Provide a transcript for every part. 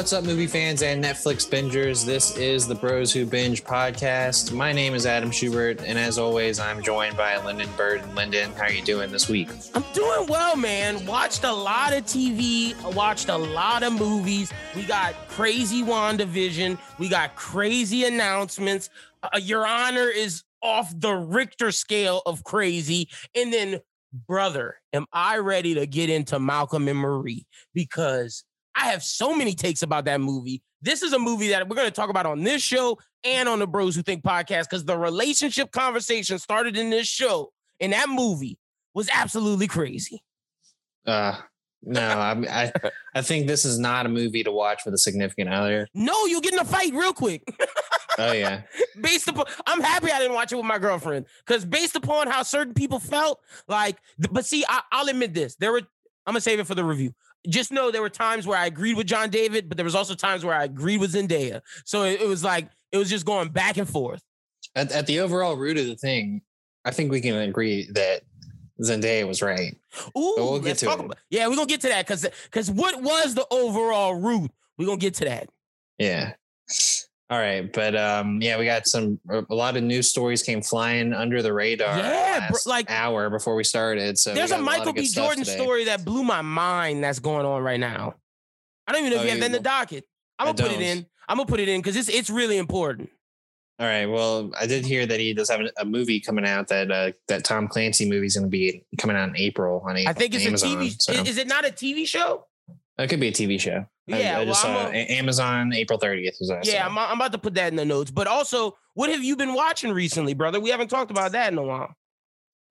What's up, movie fans and Netflix bingers? This is the Bros Who Binge podcast. My name is Adam Schubert, and as always, I'm joined by Lyndon Bird. Lyndon, how are you doing this week? I'm doing well, man. Watched a lot of TV, watched a lot of movies. We got crazy WandaVision, we got crazy announcements. Uh, Your Honor is off the Richter scale of crazy. And then, brother, am I ready to get into Malcolm and Marie? Because I have so many takes about that movie. This is a movie that we're going to talk about on this show and on the Bros Who Think podcast because the relationship conversation started in this show and that movie was absolutely crazy. Uh, no, I, I I think this is not a movie to watch with a significant other. No, you'll get in a fight real quick. Oh yeah, based upon, I'm happy I didn't watch it with my girlfriend because based upon how certain people felt, like, but see, I, I'll admit this: there were. I'm gonna save it for the review just know there were times where I agreed with John David, but there was also times where I agreed with Zendaya. So it, it was like it was just going back and forth. At, at, the overall root of the thing, I think we can agree that Zendaya was right. Ooh, we'll get to it. About, yeah, we're gonna get to that because because what was the overall root? We're gonna get to that. Yeah. All right, but um, yeah, we got some a lot of news stories came flying under the radar. Yeah, like hour before we started. So there's a Michael B. Jordan story that blew my mind. That's going on right now. I don't even know oh, if you have that in the docket. I'm gonna put it in. I'm gonna put it in because it's it's really important. All right. Well, I did hear that he does have a movie coming out that uh, that Tom Clancy movie is going to be coming out in April on I think it's Amazon, a TV. So. Is it not a TV show? It could be a TV show. Yeah, I, I just well, saw a, Amazon April 30th. Was that yeah, I'm, I'm, about to put that in the notes. But also, what have you been watching recently, brother? We haven't talked about that in a while.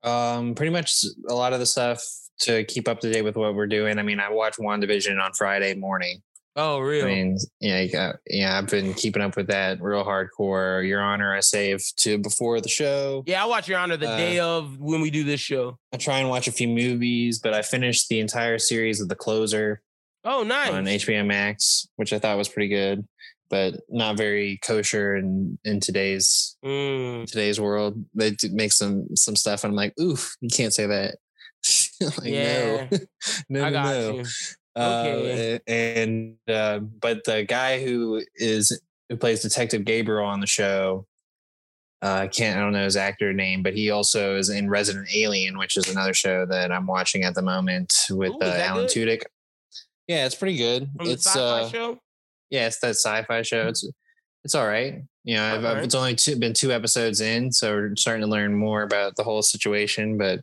Um, pretty much a lot of the stuff to keep up to date with what we're doing. I mean, I watched WandaVision on Friday morning. Oh, really? I mean, yeah, got, yeah, I've been keeping up with that real hardcore. Your Honor, I saved to before the show. Yeah, I watch Your Honor the uh, day of when we do this show. I try and watch a few movies, but I finished the entire series of The Closer. Oh, nice. On HBO Max, which I thought was pretty good, but not very kosher in in today's mm. today's world. They make some some stuff, and I'm like, oof, you can't say that. like, yeah, no, no, I got no. You. Okay. Uh, and uh, but the guy who is who plays Detective Gabriel on the show, uh, I can't I don't know his actor name, but he also is in Resident Alien, which is another show that I'm watching at the moment with Ooh, uh, Alan good? Tudyk. Yeah, it's pretty good. From it's uh, show. Yeah, it's that sci-fi show. It's it's all right. You know, I've, right. it's only two, been two episodes in, so we're starting to learn more about the whole situation. But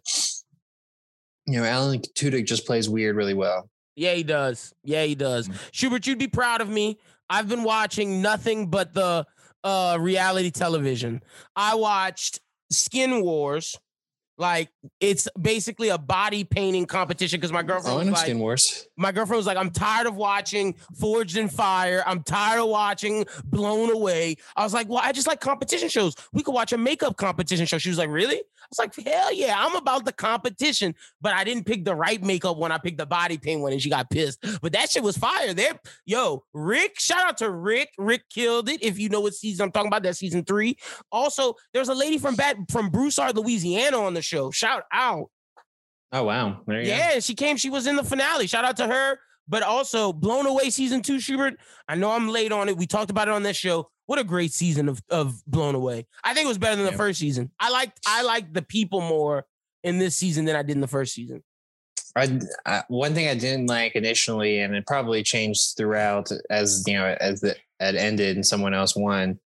you know, Alan Tudyk just plays weird really well. Yeah, he does. Yeah, he does. Mm-hmm. Schubert, you'd be proud of me. I've been watching nothing but the uh reality television. I watched Skin Wars like it's basically a body painting competition because my oh, girlfriend oh, was like, worse. my girlfriend was like, I'm tired of watching Forged in Fire. I'm tired of watching Blown Away. I was like, well, I just like competition shows. We could watch a makeup competition show. She was like, really? I was like, hell yeah, I'm about the competition. But I didn't pick the right makeup when I picked the body paint one, and she got pissed. But that shit was fire. There, yo, Rick, shout out to Rick. Rick killed it. If you know what season I'm talking about, that's season three. Also, there's a lady from Bat from Broussard, Louisiana on the show. Shout out. Oh wow. yeah, go. she came, she was in the finale. Shout out to her. But also blown away season two, Schubert. I know I'm late on it. We talked about it on this show. What a great season of, of blown away. I think it was better than the yeah. first season. I liked I liked the people more in this season than I did in the first season. I, I, one thing I didn't like initially, and it probably changed throughout as you know as it had ended and someone else won,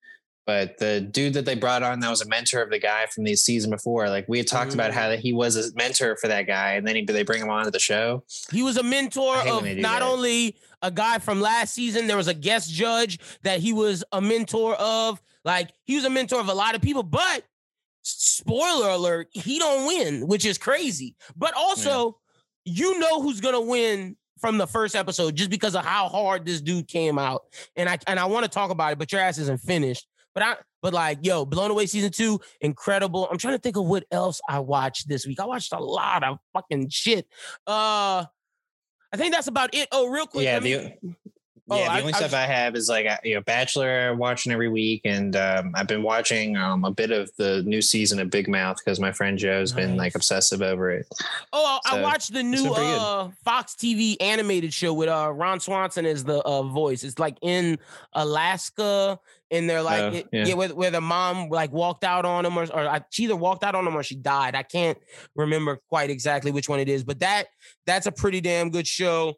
but the dude that they brought on that was a mentor of the guy from the season before, like we had talked mm-hmm. about how that he was a mentor for that guy, and then he, they bring him on to the show. He was a mentor of not that. only a guy from last season. There was a guest judge that he was a mentor of. Like he was a mentor of a lot of people, but spoiler alert, he don't win, which is crazy. But also, yeah. you know who's gonna win from the first episode just because of how hard this dude came out. And I and I want to talk about it, but your ass isn't finished. But I but like, yo, Blown Away season two, incredible. I'm trying to think of what else I watched this week. I watched a lot of fucking shit. Uh I think that's about it. Oh, real quick. Yeah, the Oh, yeah, the I, only I, stuff I, have is like you know Bachelor watching every week, and um, I've been watching um, a bit of the new season of Big Mouth because my friend Joe's nice. been like obsessive over it. Oh, so, I watched the new uh, Fox TV animated show with uh, Ron Swanson as the uh, voice. It's like in Alaska, and they're like, oh, it, yeah. yeah, where, where, the mom like walked out on him, or, or she either walked out on him or she died. I can't remember quite exactly which one it is, but that that's a pretty damn good show.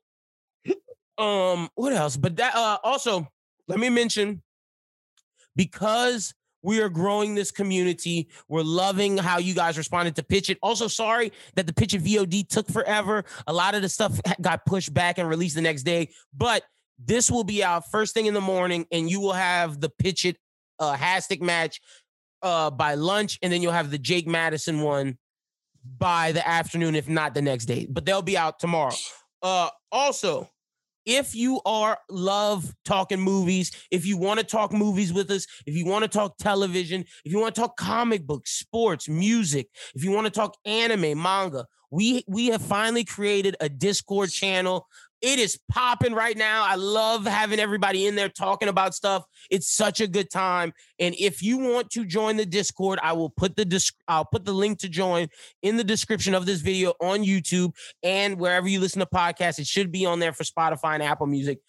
Um, what else? But that uh also let me mention because we are growing this community. We're loving how you guys responded to Pitch It. Also, sorry that the Pitch It VOD took forever. A lot of the stuff got pushed back and released the next day, but this will be out first thing in the morning, and you will have the Pitch It uh, Hastic match uh, by lunch, and then you'll have the Jake Madison one by the afternoon, if not the next day. But they'll be out tomorrow. Uh, also, if you are love talking movies, if you want to talk movies with us, if you want to talk television, if you want to talk comic books, sports, music, if you want to talk anime, manga, we we have finally created a Discord channel it is popping right now. I love having everybody in there talking about stuff. It's such a good time. And if you want to join the Discord, I will put the disc- I'll put the link to join in the description of this video on YouTube and wherever you listen to podcasts. It should be on there for Spotify and Apple Music.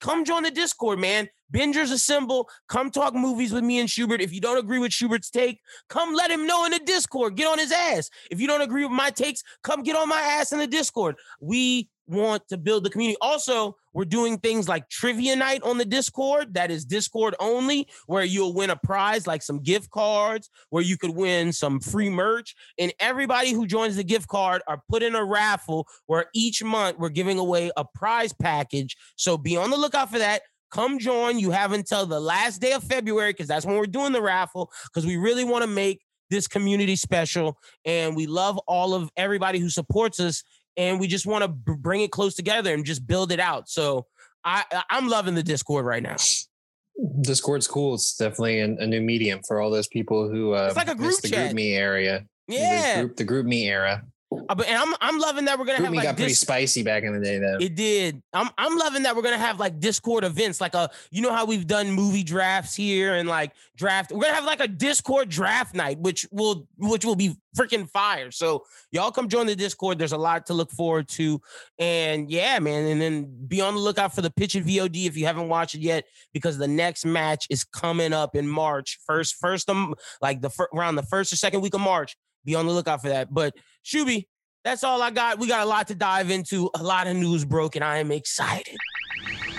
Come join the Discord, man. Bingers assemble. Come talk movies with me and Schubert. If you don't agree with Schubert's take, come let him know in the Discord. Get on his ass. If you don't agree with my takes, come get on my ass in the Discord. We want to build the community. Also, we're doing things like trivia night on the Discord. That is Discord only, where you'll win a prize like some gift cards, where you could win some free merch. And everybody who joins the gift card are put in a raffle where each month we're giving away a prize package. So be on the lookout for that. Come join. You have until the last day of February because that's when we're doing the raffle because we really want to make this community special and we love all of everybody who supports us and we just want to b- bring it close together and just build it out. So I I'm loving the Discord right now. Discord's cool. It's definitely a, a new medium for all those people who uh, it's like a group the chat. GroupMe area. Yeah, the group, the GroupMe era. Uh, but and I'm I'm loving that we're gonna Group have like got pretty spicy back in the day though. It did. I'm I'm loving that we're gonna have like Discord events, like a you know how we've done movie drafts here and like draft. We're gonna have like a Discord draft night, which will which will be freaking fire. So y'all come join the Discord. There's a lot to look forward to, and yeah, man. And then be on the lookout for the pitch and VOD if you haven't watched it yet, because the next match is coming up in March. First, first um, like the fir- around the first or second week of March. Be on the lookout for that. But Shuby, that's all I got. We got a lot to dive into. A lot of news broke, and I am excited.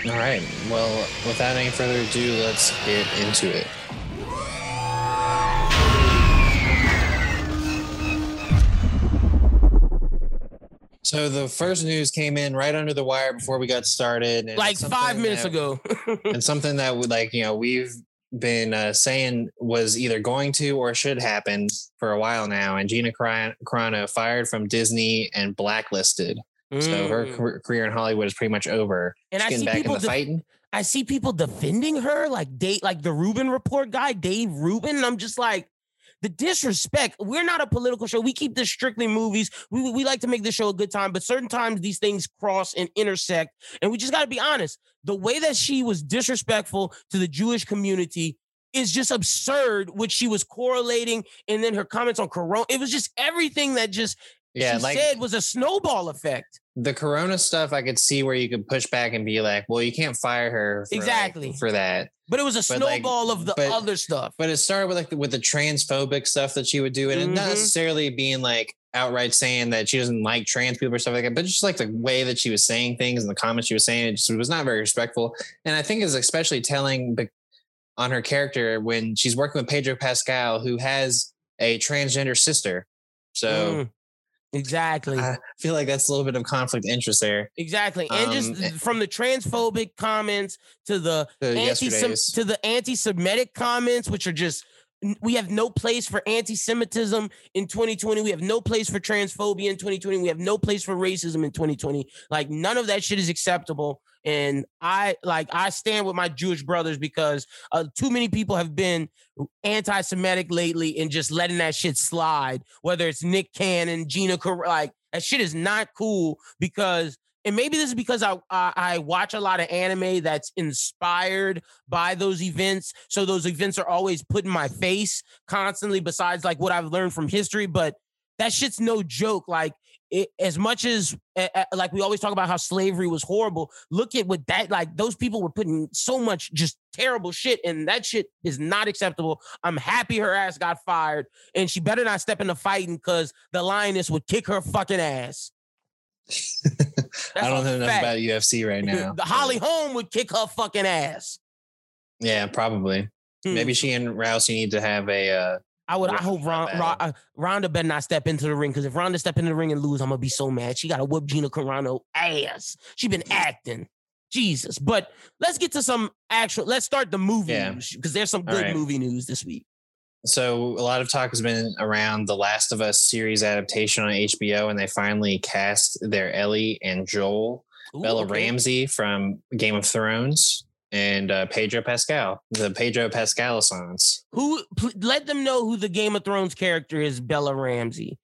All right. Well, without any further ado, let's get into it. So the first news came in right under the wire before we got started, like five minutes that, ago, and something that would like you know we've been uh, saying was either going to or should happen for a while now. And Gina Carano fired from Disney and blacklisted. Mm. So her mm. career in Hollywood is pretty much over. And She's I see back people in the fighting. I see people defending her, like date, like the Rubin report guy, Dave Rubin. And I'm just like, the disrespect. We're not a political show. We keep this strictly movies. We, we like to make this show a good time, but certain times these things cross and intersect. And we just got to be honest. The way that she was disrespectful to the Jewish community is just absurd, which she was correlating. And then her comments on Corona, it was just everything that just yeah, she like, said was a snowball effect the corona stuff i could see where you could push back and be like well you can't fire her for exactly like, for that but it was a but snowball like, of the but, other stuff but it started with like with the transphobic stuff that she would do and mm-hmm. not necessarily being like outright saying that she doesn't like trans people or stuff like that but just like the way that she was saying things and the comments she was saying it just was not very respectful and i think is especially telling on her character when she's working with pedro pascal who has a transgender sister so mm. Exactly. I feel like that's a little bit of conflict interest there. Exactly. And um, just eh from the transphobic comments to the anti to the anti-Semitic comments, which are just we have no place for anti-Semitism in 2020. We have no place for transphobia in 2020. We have no place for racism in 2020. Like none of that shit is acceptable. And I like I stand with my Jewish brothers because uh, too many people have been anti-Semitic lately and just letting that shit slide. Whether it's Nick Cannon, Gina, like that shit is not cool because and maybe this is because I, I, I watch a lot of anime that's inspired by those events. So those events are always put in my face constantly. Besides like what I've learned from history, but that shit's no joke. Like it, as much as uh, like we always talk about how slavery was horrible. Look at what that like those people were putting so much just terrible shit, and that shit is not acceptable. I'm happy her ass got fired, and she better not step into fighting because the lioness would kick her fucking ass. I don't know enough about UFC right now. the Holly Holm would kick her fucking ass. Yeah, probably. Hmm. Maybe she and Rousey need to have a uh, I would. I hope Ron, Ron, uh, Ronda better not step into the ring because if Ronda step into the ring and lose, I'm gonna be so mad. She got to whoop Gina Carano ass. She been acting. Jesus. But let's get to some actual. Let's start the movie yeah. news because there's some good right. movie news this week. So a lot of talk has been around the Last of Us series adaptation on HBO, and they finally cast their Ellie and Joel. Ooh, Bella okay. Ramsey from Game of Thrones and uh, Pedro Pascal, the Pedro Pascal songs. Who let them know who the Game of Thrones character is? Bella Ramsey.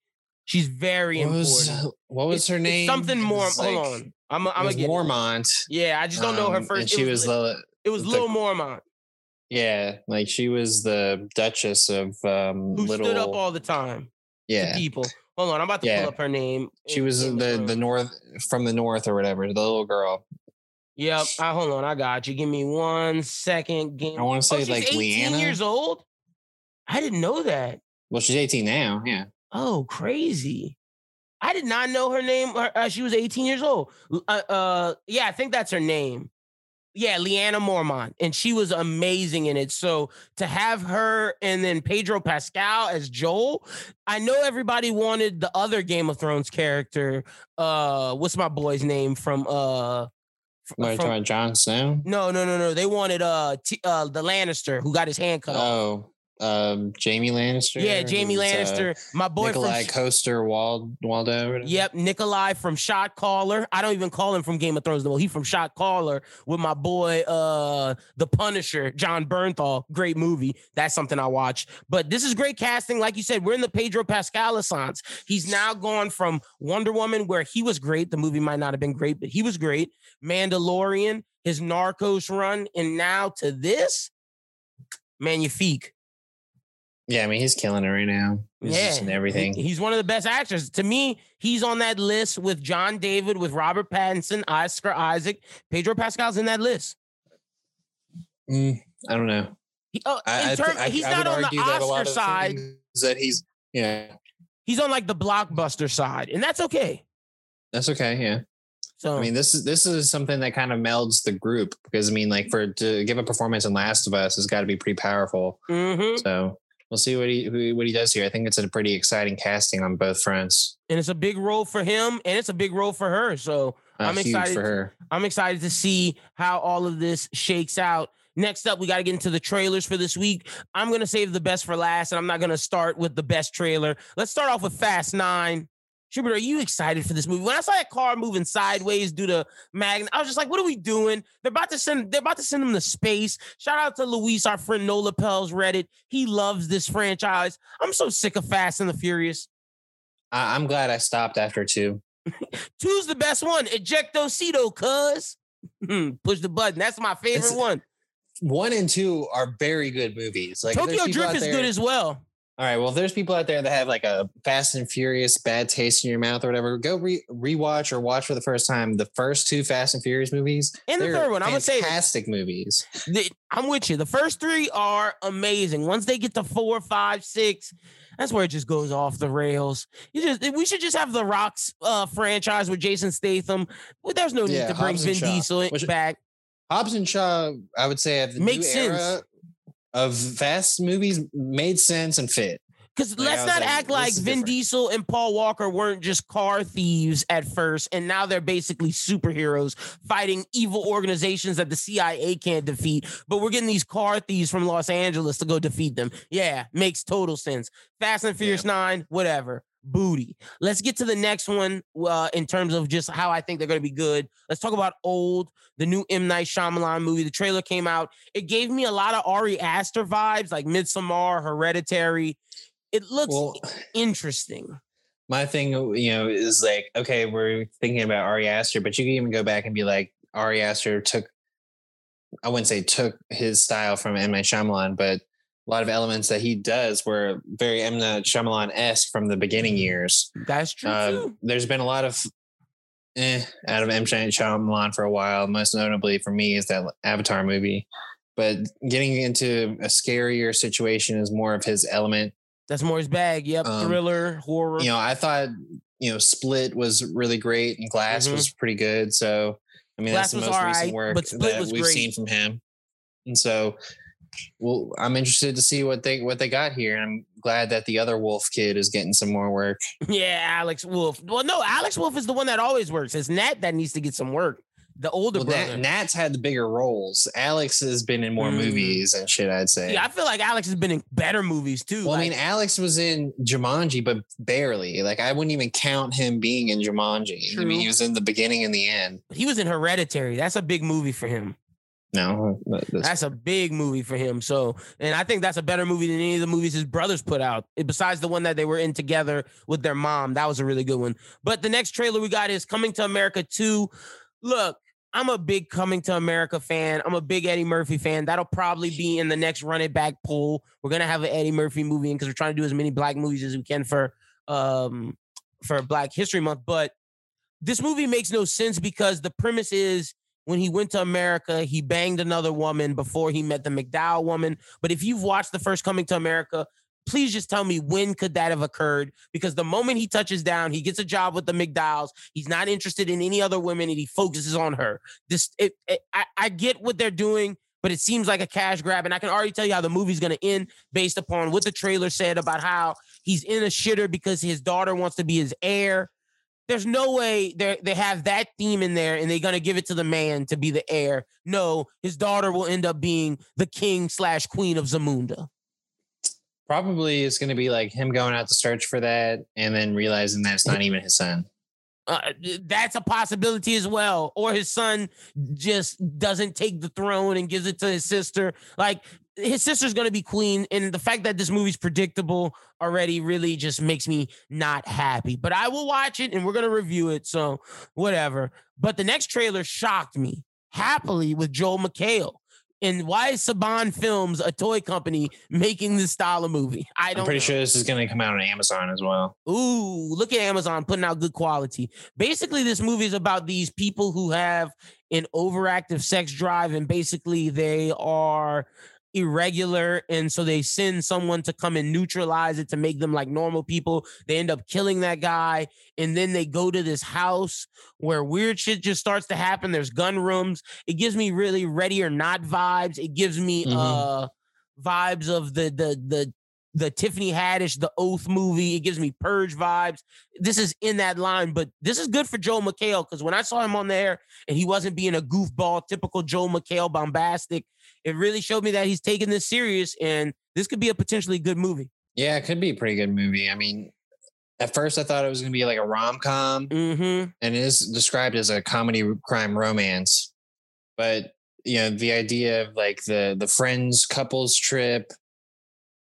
She's very what was, important. What was her name? Something more. Hold on, I'm. I'm gonna get Mormont. Yeah, I just don't know her um, first. And she it was, was the. It was Lil Mormont. Yeah, like she was the Duchess of um, who little, stood up all the time. Yeah, people. Hold on, I'm about to yeah. pull up her name. She was the the, the north from the north or whatever. The little girl. Yep. I, hold on. I got you. Give me one second. Game. I want to say oh, like 18 Lyanna. years old. I didn't know that. Well, she's 18 now. Yeah. Oh, crazy. I did not know her name. Uh, she was 18 years old. Uh, uh, yeah, I think that's her name. Yeah, Lyanna Mormont, and she was amazing in it. So to have her and then Pedro Pascal as Joel, I know everybody wanted the other Game of Thrones character. Uh, what's my boy's name from uh what are you talking about, Jon Snow? No, no, no, no. They wanted uh, T- uh the Lannister who got his hand cut off. Um, Jaime Lannister. Yeah, Jaime uh, Lannister. Uh, my boy Nikolaj from Coster Wald Waldo. Yep, Nikolaj from Shot Caller. I don't even call him from Game of Thrones. No, he from Shot Caller with my boy uh the Punisher, Jon Bernthal. Great movie. That's something I watch. But this is great casting. Like you said, we're in the Pedro Pascal Assance. He's now gone from Wonder Woman, where he was great. The movie might not have been great, but he was great Mandalorian, his Narcos run, and now to this, Magnifique. Yeah, I mean he's killing it right now. He's yeah, and everything. He's one of the best actors. To me, he's on that list with John David, with Robert Pattinson, Oscar Isaac, Pedro Pascal's in that list. Mm, I don't know. He, oh, I, term, I, he's I, not on the Oscar side. That he's yeah. He's on like the blockbuster side, and that's okay. That's okay. Yeah. So I mean, this is this is something that kind of melds the group because I mean, like for to give a performance in Last of Us has got to be pretty powerful. Mm-hmm. So we'll see what he what he does here. I think it's a pretty exciting casting on both fronts, and it's a big role for him, and it's a big role for her. So uh, I'm excited for her. I'm excited to see how all of this shakes out. Next up, we got to get into the trailers for this week. I'm going to save the best for last, and I'm not going to start with the best trailer. Let's start off with Fast Nine. Schubert, are you excited for this movie? When I saw that car moving sideways due to Magna, I was just like, what are we doing? They're about to send they're about to send him to space. Shout out to Luis, our friend Nola Pels Reddit. He loves this franchise. I'm so sick of Fast and the Furious. I- am glad I stopped after two. Two's the best one. Ejectocito, cuz. Hmm, push the button. That's my favorite it's, one. One and two are very good movies. Like Tokyo Drift is there, good as well. All right. Well, if there's people out there that have like a Fast and Furious bad taste in your mouth or whatever, go re- rewatch or watch for the first time the first two Fast and Furious movies. And the third one, I'm gonna say fantastic movies. The, I'm with you. The first three are amazing. Once they get to four, five, six, that's where it just goes off the rails. You just we should just have the Rocks uh, franchise with Jason Statham. There's no need yeah, to bring Vin Diesel Which, back. Hobbs and Shaw, I would say, have the Makes sense. Era, of fast movies made sense and fit. Because like, let's not like, act like Vin different. Diesel and Paul Walker weren't just car thieves at first, and now they're basically superheroes fighting evil organizations that the CIA can't defeat. But we're getting these car thieves from Los Angeles to go defeat them. Yeah, makes total sense. Fast and Furious yeah. 9, whatever booty. Let's get to the next one uh, in terms of just how I think they're going to be good. Let's talk about Old, the new M Night Shyamalan movie. The trailer came out. It gave me a lot of Ari Aster vibes, like Midsommar, Hereditary. It looks well, interesting. my thing, you know, is like, okay, we're thinking about Ari Aster, but you can even go back and be like, Ari Aster took, I wouldn't say took his style from M. Night Shyamalan, but a lot of elements that he does were very M. Night Shyamalan esque from the beginning years. That's true. Uh, there's been a lot of eh, out of M. Night Shyamalan for a while. Most notably for me is that Avatar movie. But getting into a scarier situation is more of his element. That's more his bag. Yep, um, thriller, horror. You know, I thought you know Split was really great and Glass mm-hmm. was pretty good. So I mean, Glass that's the most recent right, work that we've great. seen from him. And so well, I'm interested to see what they what they got here. And I'm glad that the other Wolff kid is getting some more work. Yeah, Alex Wolff. Well, no, Alex Wolff is the one that always works. It's Nat that needs to get some work. The older well, brother. Nat, Nat's had the bigger roles. Alex has been in more mm. movies and shit. I'd say. Yeah, I feel like Alex has been in better movies too. Well, like, I mean, Alex was in Jumanji, but barely. Like, I wouldn't even count him being in Jumanji. True. I mean, he was in the beginning and the end. He was in Hereditary. That's a big movie for him. No, that's, a big movie for him. So, and I think that's a better movie than any of the movies his brothers put out. Besides the one that they were in together with their mom, that was a really good one. But the next trailer we got is Coming to America 2. Look, I'm a big Coming to America fan. I'm a big Eddie Murphy fan. That'll probably be in the next Run It Back poll. We're gonna have an Eddie Murphy movie in because we're trying to do as many black movies as we can for um for Black History Month. But this movie makes no sense because the premise is when he went to America, he banged another woman before he met the McDowell woman. But if you've watched the first Coming to America, please just tell me when could that have occurred? Because the moment he touches down, he gets a job with the McDowells. He's not interested in any other women, and he focuses on her. This, it, it, I, I get what they're doing, but it seems like a cash grab, and I can already tell you how the movie's going to end based upon what the trailer said about how he's in a shitter because his daughter wants to be his heir there's no way they they have that theme in there and they're gonna give it to the man to be the heir. No, his daughter will end up being the king slash queen of Zamunda. Probably it's gonna be like him going out to search for that and then realizing that it's not even his son. Uh, that's a possibility as well. Or his son just doesn't take the throne and gives it to his sister. Like his sister's to be queen. And the fact that this movie's predictable already really just makes me not happy. But I will watch it and we're to review it. So whatever. But the next trailer shocked me happily with Joel McHale. And why is Saban Films, a toy company, making this style of movie? I don't. I'm pretty know. sure this is going to come out on Amazon as well. Ooh, look at Amazon putting out good quality. Basically, this movie is about these people who have an overactive sex drive, and basically they are irregular and so they send someone to come and neutralize it to make them like normal people they end up killing that guy and then they go to this house where weird shit just starts to happen there's gun rooms it gives me really ready or not vibes it gives me mm-hmm. uh vibes of the the the the Tiffany Haddish, the Oath movie. It gives me Purge vibes. This is in that line, but this is good for Joe McHale because when I saw him on there and he wasn't being a goofball, typical Joe McHale bombastic, it really showed me that he's taking this serious and this could be a potentially good movie. Yeah, it could be a pretty good movie. I mean, at first I thought it was going to be like a rom com, mm-hmm. and it is described as a comedy crime romance. But you know, the idea of like the the friends couples trip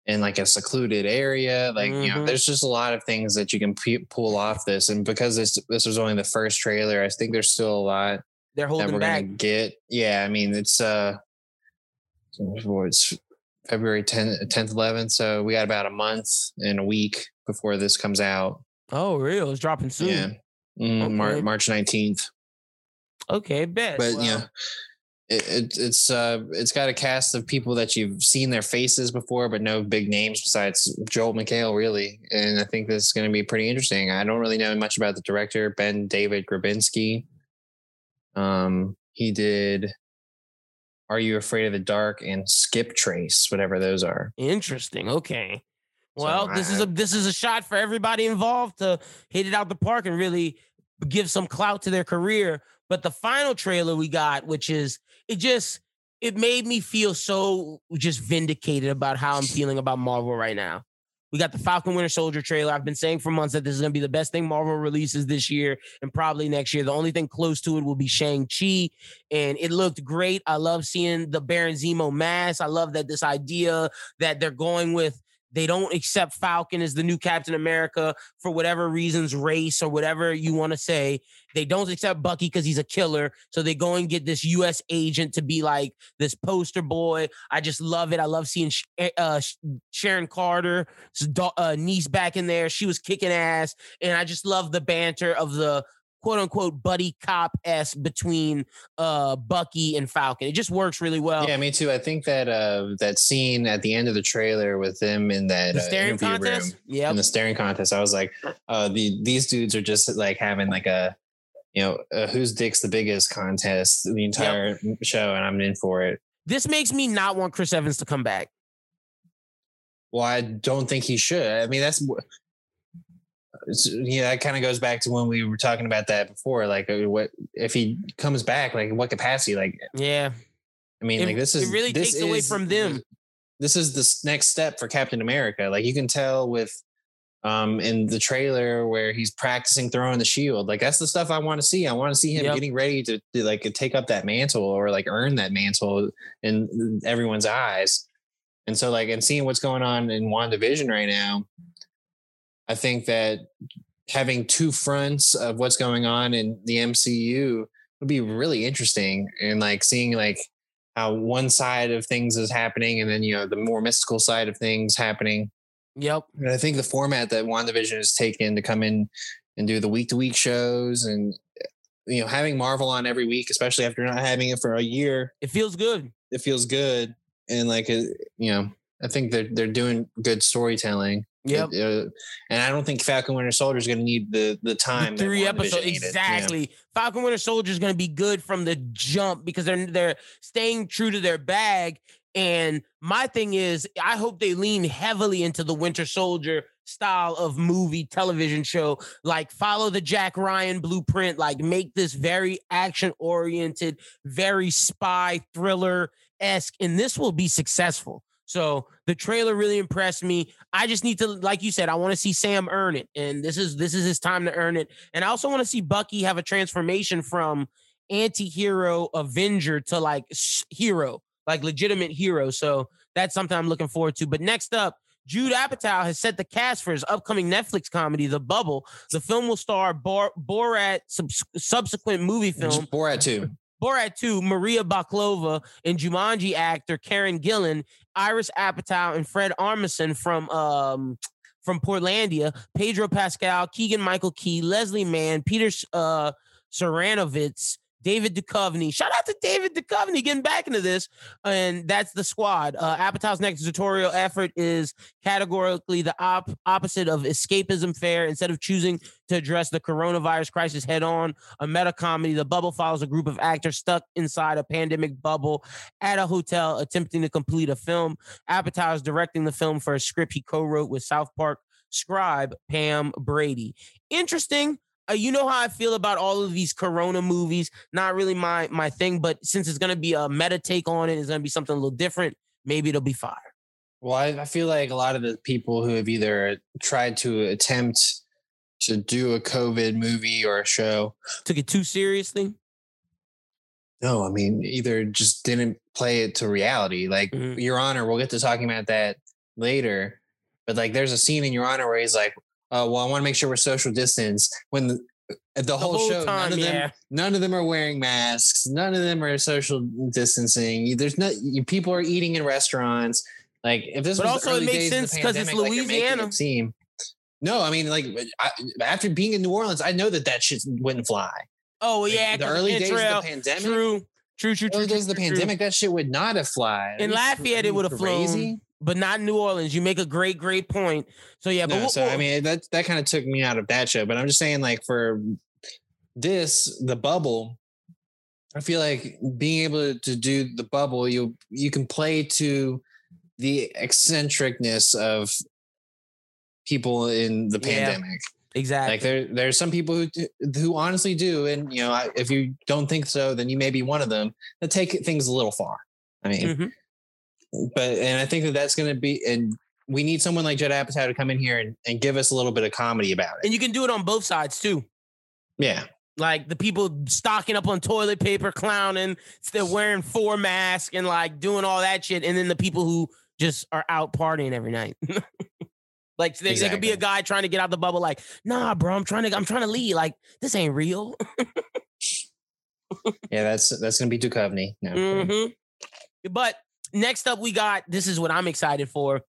in like a secluded area. Like, mm-hmm. you know, mm-hmm. there's just a lot of things that you can p- pull off this. And because this this was only the first trailer, I think there's still a lot they're holding that we're back. gonna get. Yeah, I mean, it's uh, it's February 10th, 10th, 11th. So we got about a month and a week before this comes out. Oh, real? It's dropping soon. Yeah, mm, okay. Mar- March 19th. Okay, bet. But well. yeah, it, it, it's uh it's got a cast of people that you've seen their faces before, but no big names besides Joel McHale, really. And I think this is going to be pretty interesting. I don't really know much about the director, Ben David Grabinski. Um, he did Are You Afraid of the Dark and Skip Trace, whatever those are. Interesting. Okay. Well, so this I, is a this is a shot for everybody involved to hit it out the park and really give some clout to their career. But the final trailer we got, which is it just it made me feel so just vindicated about how I'm feeling about Marvel right now. We got the Falcon Winter Soldier trailer. I've been saying for months that this is going to be the best thing Marvel releases this year and probably next year. The only thing close to it will be Shang-Chi. And it looked great. I love seeing the Baron Zemo mask. I love that this idea that they're going with They don't accept Falcon as the new Captain America for whatever reasons, race or whatever you want to say. They don't accept Bucky because he's a killer. So they go and get this U.S. agent to be like this poster boy. I just love it. I love seeing eh, uh, Sharon Carter, uh, niece back in there. She was kicking ass. And I just love the banter of the quote unquote buddy cop s between uh Bucky and Falcon. It just works really well. Yeah, me too. I think that uh that scene at the end of the trailer with them in that the uh, staring uh, contest, yeah, in the staring contest, I was like, uh, the these dudes are just like having like a you know uh, whose dick's the biggest contest the entire yep. show, and I'm in for it. This makes me not want Chris Evans to come back. Well, I don't think he should. I mean, that's yeah, that kind of goes back to when we were talking about that before. Like, uh, what if he comes back? Like, what capacity? Like, yeah. I mean, it, like this is it really takes is, away from them. This is the next step for Captain America. Like, you can tell with um in the trailer where he's practicing throwing the shield. Like, that's the stuff I want to see. I want to see him yep. getting ready to, to like take up that mantle or like earn that mantle in everyone's eyes. And so, like, and seeing what's going on in WandaVision right now, I think that having two fronts of what's going on in the MCU would be really interesting and like seeing like how one side of things is happening and then you know the more mystical side of things happening. Yep. And I think the format that WandaVision has taken to come in and do the week to week shows and you know having Marvel on every week, especially after not having it for a year, it feels good. It feels good, and like you know, I think they're they're doing good storytelling. Yep. Uh, and I don't think Falcon Winter Soldier is going to need the the time. The three episodes exactly. Yeah. Falcon Winter Soldier is going to be good from the jump because they're they're staying true to their bag. And my thing is, I hope they lean heavily into the Winter Soldier style of movie television show. Like follow the Jack Ryan blueprint. Like make this very action oriented, very spy thriller esque, and this will be successful. So the trailer really impressed me. I just need to, like you said, I want to see Sam earn it, and this is this is his time to earn it. And I also want to see Bucky have a transformation from anti-hero Avenger to like hero, like legitimate hero. So that's something I'm looking forward to. But next up, Judd Apatow has set the cast for his upcoming Netflix comedy, The Bubble. The film will star Bor- Borat sub- subsequent movie film. Borat 2. Borat 2, Maria Bakalova, and Jumanji actor Karen Gillan, Iris Apatow, and Fred Armisen from um from Portlandia, Pedro Pascal, Keegan Michael Key, Leslie Mann, Peter uh Saranovitz, David Duchovny. Shout out to David Duchovny getting back into this. And that's the squad. Uh, Apatow's next tutorial effort is categorically the op- opposite of escapism fare. Instead of choosing to address the coronavirus crisis head on, a meta comedy, The Bubble follows a group of actors stuck inside a pandemic bubble at a hotel attempting to complete a film. Apatow is directing the film for a script he co wrote with South Park scribe Pam Brady. Interesting uh, you know how I feel about all of these Corona movies. Not really my my thing, but since it's gonna be a meta take on it, it's gonna be something a little different. Maybe it'll be fire. Well, I, I feel like a lot of the people who have either tried to attempt to do a COVID movie or a show took it too seriously. No, I mean either just didn't play it to reality. Like mm-hmm. Your Honor, we'll get to talking about that later. But like, there's a scene in Your Honor where he's like, uh, well, I want to make sure we're social distance. When the, uh, the, the whole, whole, show, time, none of yeah. them, none of them are wearing masks. None of them are social distancing. There's not people are eating in restaurants. Like if this, but was also it makes sense because it's Louisiana. Like seem. No, I mean like I, after being in New Orleans, I know that that shit wouldn't fly. Oh yeah, the early days of the pandemic. True, true, true, true. Early days of the pandemic, that shit would not have fly. In Lafayette, it would have flown but not New Orleans. You make a great, great point. So yeah, no, but so I mean that that kind of took me out of that show. But I'm just saying, like for this, the bubble, I feel like being able to do the bubble, you you can play to the eccentricness of people in the pandemic. Yeah, exactly. Like there, there are some people who who honestly do, and you know, if you don't think so, then you may be one of them that take things a little far. I mean, mm-hmm but and I think that that's going to be and we need someone like Judd Apatow to come in here and, and give us a little bit of comedy about it. And you can do it on both sides too. Yeah. Like the people stocking up on toilet paper, clowning, still wearing four masks and like doing all that shit. And then the people who just are out partying every night. like there, exactly. there could be a guy trying to get out the bubble, like, nah, bro, I'm trying to, I'm trying to leave. Like this ain't real. yeah, that's that's gonna be Duchovny. No, mm-hmm. But next up, we got this is what I'm excited for.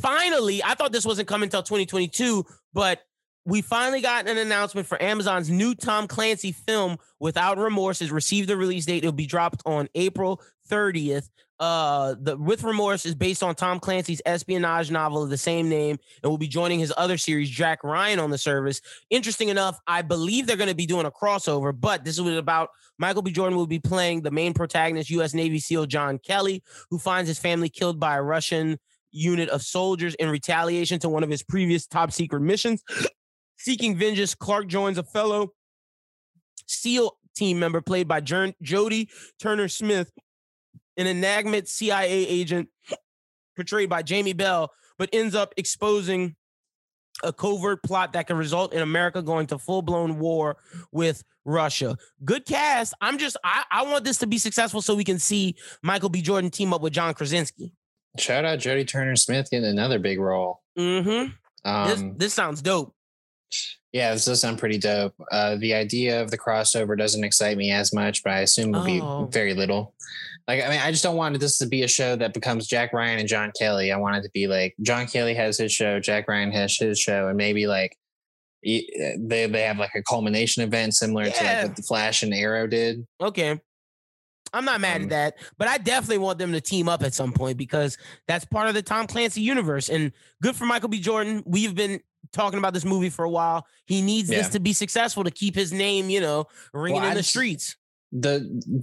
Finally, I thought this wasn't coming until 2022, but we finally got an announcement for Amazon's new Tom Clancy film, Without Remorse, has received the release date. It'll be dropped on April 30th. Uh, the With Remorse is based on Tom Clancy's espionage novel of the same name and will be joining his other series, Jack Ryan, on the service. Interesting enough, I believe they're going to be doing a crossover, but this is about Michael B. Jordan will be playing the main protagonist, U.S. Navy SEAL John Kelly, who finds his family killed by a Russian unit of soldiers in retaliation to one of his previous top secret missions. Seeking vengeance, Clark joins a fellow SEAL team member played by Jodie Turner Smith an enigmatic CIA agent portrayed by Jamie Bell, but ends up exposing a covert plot that can result in America going to full blown war with Russia. Good cast. I'm just I, I want this to be successful so we can see Michael B. Jordan team up with John Krasinski. Shout out Jodie Turner Smith getting another big role. Mm-hmm. Um, this this sounds dope. Yeah, this does sound pretty dope. Uh, the idea of the crossover doesn't excite me as much, but I assume it'll oh. be very little. Like, I mean, I just don't want this to be a show that becomes Jack Ryan and John Kelly. I want it to be like John Kelly has his show, Jack Ryan has his show, and maybe like they they have like a culmination event similar yeah. to like what the Flash and Arrow did. Okay. I'm not mad um, at that, but I definitely want them to team up at some point because that's part of the Tom Clancy universe. And good for Michael B. Jordan. We've been talking about this movie for a while. He needs yeah. this to be successful to keep his name, you know, ringing well, in the streets. The,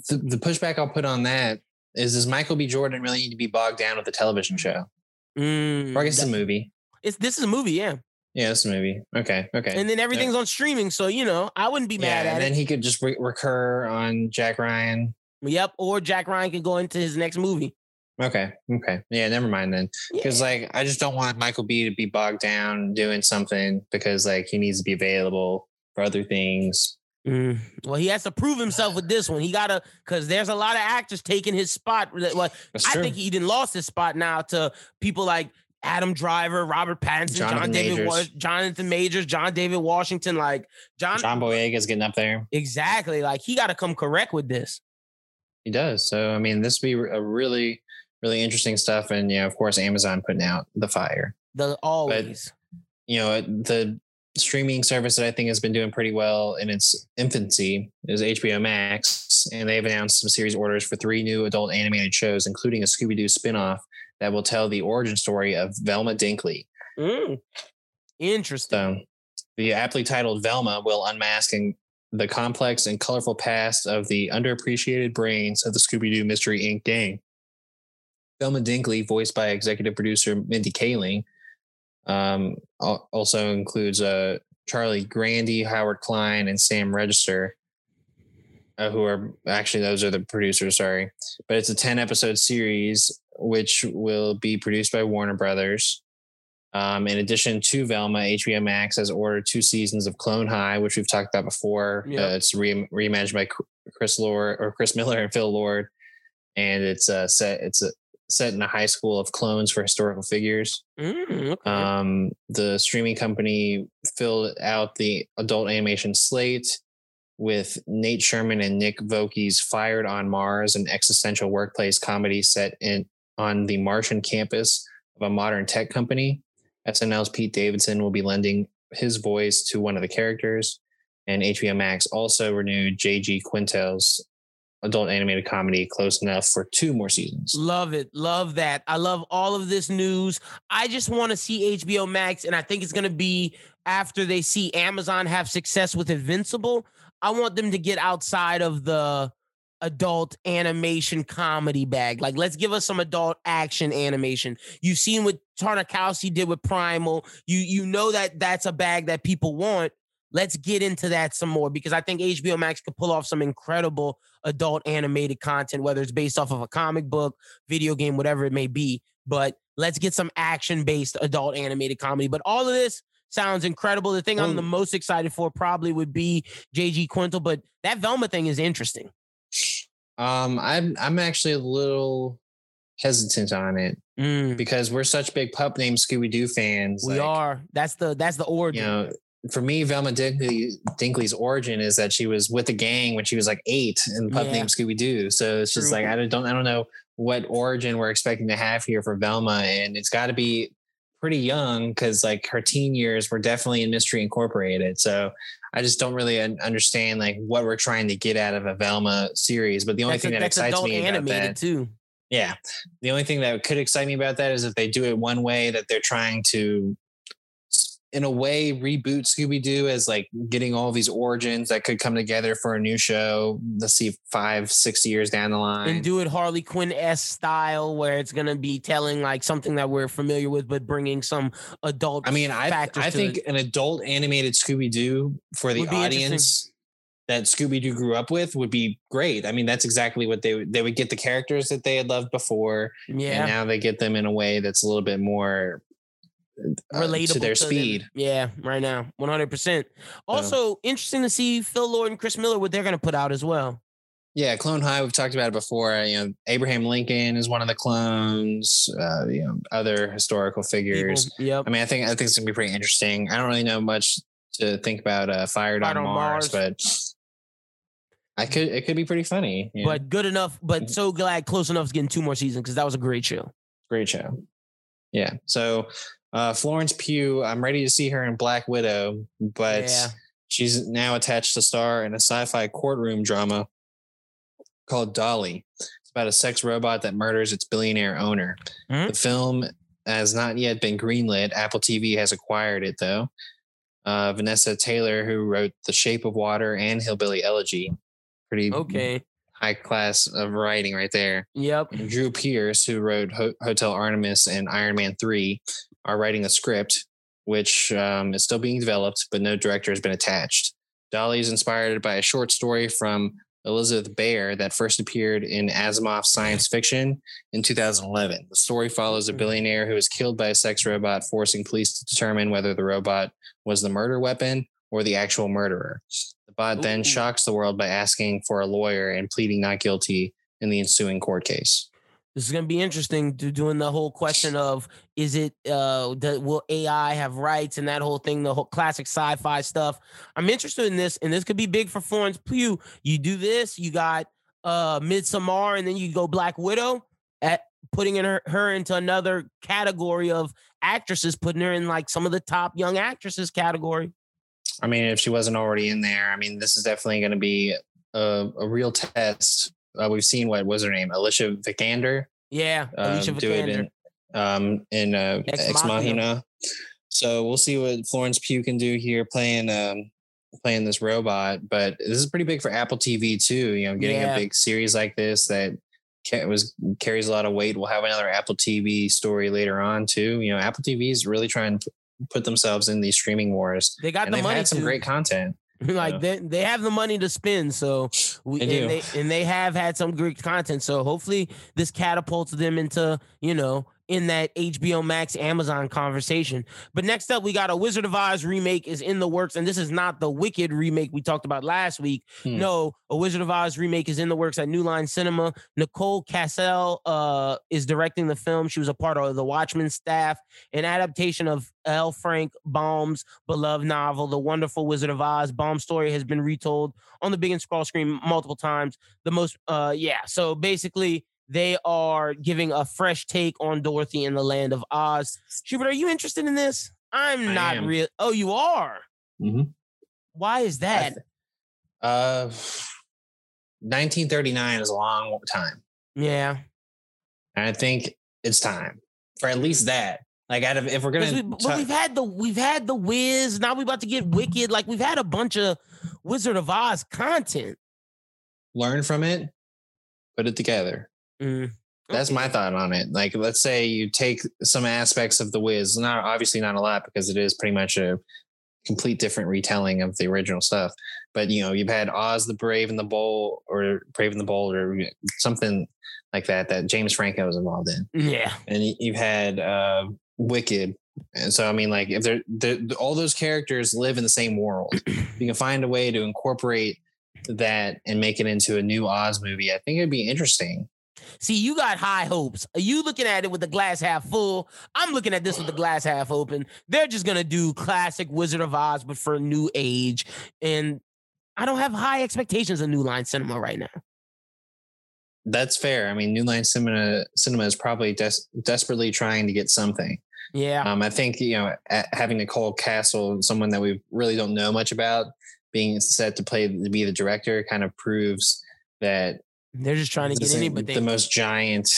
the the pushback I'll put on that is: Does Michael B. Jordan really need to be bogged down with a television show? Mm, or I guess it's a movie. It's this is a movie, yeah. Yeah, it's a movie. Okay, okay. And then everything's yeah. on streaming, so you know I wouldn't be mad yeah, at and it. then he could just re- recur on Jack Ryan. Yep, or Jack Ryan can go into his next movie. Okay. Okay. Yeah. Never mind then. Because yeah. like I just don't want Michael B to be bogged down doing something because like he needs to be available for other things. Mm. Well, he has to prove himself with this one. He gotta because there's a lot of actors taking his spot. Well, I think he didn't lost his spot now to people like Adam Driver, Robert Pattinson, Jonathan John David, Majors. Jonathan Majors, John David Washington. Like John John Boyega's getting up there. Exactly. Like he got to come correct with this. He does. So I mean, this would be a really really interesting stuff. And yeah, of course, Amazon putting out the fire. The always. But, you know, the streaming service that I think has been doing pretty well in its infancy is HBO Max, and they've announced some series orders for three new adult animated shows, including a Scooby Doo spinoff that will tell the origin story of Velma Dinkley. Mm. Interesting. So, the aptly titled Velma will unmask the complex and colorful past of the underappreciated brains of the Scooby Doo Mystery Inc. gang. Velma Dinkley, voiced by executive producer Mindy Kaling, um, also includes uh, Charlie Grandy, Howard Klein, and Sam Register, uh, who are actually those are the producers. Sorry, but it's a ten episode series which will be produced by Warner Brothers. Um, in addition to Velma, HBO Max has ordered two seasons of Clone High, which we've talked about before. Yep. Uh, it's re- reimagined by Chris Lord or Chris Miller and Phil Lord, and it's uh, set. It's a set in a high school of clones for historical figures. Mm, okay. um, the streaming company filled out the adult animation slate with Nate Sherman and Nick Vokey's Fired on Mars, an existential workplace comedy set in on the Martian campus of a modern tech company. SNL's Pete Davidson will be lending his voice to one of the characters. And HBO Max also renewed J.G. Quintel's adult animated comedy close enough for two more seasons. Love it. Love that. I love all of this news. I just want to see HBO Max, and I think it's going to be after they see Amazon have success with Invincible. I want them to get outside of the adult animation comedy bag. Like, let's give us some adult action animation. You've seen what Tartakovsky did with Primal. You you know that that's a bag that people want. Let's get into that some more because I think HBO Max could pull off some incredible adult animated content, whether it's based off of a comic book, video game, whatever it may be. But let's get some action based adult animated comedy. But all of this sounds incredible. The thing I'm the most excited for probably would be JG Quintel, but that Velma thing is interesting. Um, I'm I'm actually a little hesitant on it mm. because we're such big pup named Scooby Doo fans. We like, are. That's the that's the origin. You know, for me, Velma Dinkley, Dinkley's origin is that she was with the gang when she was like eight in pup yeah. named Scooby Doo. So it's just True. like I don't I don't know what origin we're expecting to have here for Velma, and it's got to be pretty young because like her teen years were definitely in Mystery Incorporated. So I just don't really understand like what we're trying to get out of a Velma series. But the only that's thing a, that excites me about that too. Yeah, the only thing that could excite me about that is if they do it one way that they're trying to in a way reboot Scooby Doo as like getting all these origins that could come together for a new show. Let's see, five, six years down the line, and do it Harley Quinn s style, where it's gonna be telling like something that we're familiar with, but bringing some adult. I mean, I I think it. an adult animated Scooby Doo for the audience that Scooby Doo grew up with would be great. I mean, that's exactly what they they would get the characters that they had loved before, yeah. And now they get them in a way that's a little bit more uh, relatable to their to speed. Them. Yeah, right now, one hundred percent. Also, interesting to see Phil Lord and Chris Miller what they're going to put out as well. Yeah, Clone High. We've talked about it before. You know, Abraham Lincoln is one of the clones. Uh, you know, other historical figures. Yeah. I mean, I think I think it's gonna be pretty interesting. I don't really know much to think about uh, Fired, Fired on, on Mars, Mars, but I could it could be pretty funny. But good enough. But mm-hmm. so glad close enough to getting two more seasons because that was a great show. Great show. Yeah. So uh, Florence Pugh, I'm ready to see her in Black Widow, but yeah. she's now attached to star in a sci-fi courtroom drama called Dolly. It's about a sex robot that murders its billionaire owner. Mm-hmm. The film has not yet been greenlit. Apple TV has acquired it though. Uh, Vanessa Taylor, who wrote The Shape of Water and Hillbilly Elegy, pretty okay high class of writing right there. Yep. Drew Pearce, who wrote Ho- Hotel Artemis and Iron Man 3, are writing a script, which um, is still being developed, but no director has been attached. Dolly is inspired by a short story from Elizabeth Bear that first appeared in Asimov's science fiction in 2011. The story follows a hmm. billionaire who is killed by a sex robot, forcing police to determine whether the robot was the murder weapon or the actual murderer. The bot Ooh. then shocks the world by asking for a lawyer and pleading not guilty in the ensuing court case this is going to be interesting to doing the whole question of is it uh the, will ai have rights and that whole thing the whole classic sci-fi stuff. I'm interested in this and this could be big for florence pugh. You do this you got uh and then you go black widow at putting in her, her into another category of actresses putting her in like some of the top young actresses category. I mean if she wasn't already in there i mean this is definitely going to be a, a real test uh, we've seen what was her name, Alicia Vikander. Yeah, Alicia um, Vikander. in, um, in uh, Ex, Ex Machina. Machina. So we'll see what Florence Pugh can do here playing um, playing this robot. But this is pretty big for Apple TV too. You know, getting yeah. a big series like this that was carries a lot of weight. We'll have another Apple TV story later on too. You know, Apple TV is really trying to put themselves in these streaming wars. They got the money. Had some great content. like yeah. they they have the money to spend, so we and they, and they have had some great content. So hopefully this catapults them into you know in that HBO Max Amazon conversation. But next up, we got a Wizard of Oz remake is in the works, and this is not the Wicked remake we talked about last week. Hmm. No, a Wizard of Oz remake is in the works at New Line Cinema. Nicole Kassell uh, is directing the film. She was a part of the Watchmen staff, an adaptation of L. Frank Baum's beloved novel, The Wonderful Wizard of Oz. Baum's story has been retold on the big and scroll screen multiple times. The most, uh, yeah. So basically they are giving a fresh take on Dorothy in the Land of Oz. Schubert, are you interested in this? I'm I not real. Oh, you are. Mm-hmm. Why is that? Th- uh, 1939 is a long time. Yeah, and I think it's time for at least that. Like, out of if we're gonna, we, but we've had the we've had the Wiz. Now we about to get Wicked. Like we've had a bunch of Wizard of Oz content. Learn from it, put it together. Mm. That's my thought on it. Like, let's say you take some aspects of the Wiz, not obviously not a lot because it is pretty much a complete different retelling of the original stuff. But you know, you've had Oz the Brave and the Bold, or Brave and the Bold, or something like that that James Franco was involved in. Yeah, and you've had uh, Wicked. And so, I mean, like, if they're, they're all those characters live in the same world, you can find a way to incorporate that and make it into a new Oz movie. I think it'd be interesting See, you got high hopes. Are you looking at it with the glass half full? I'm looking at this with the glass half open. They're just gonna do classic Wizard of Oz, but for a new age. And I don't have high expectations of New Line Cinema right now. That's fair. I mean, New Line Cinema Cinema is probably des- desperately trying to get something. Yeah. Um, I think you know having Nicole Kassell, someone that we really don't know much about, being set to play to be the director, kind of proves that they're just trying to get any, but they, the most giant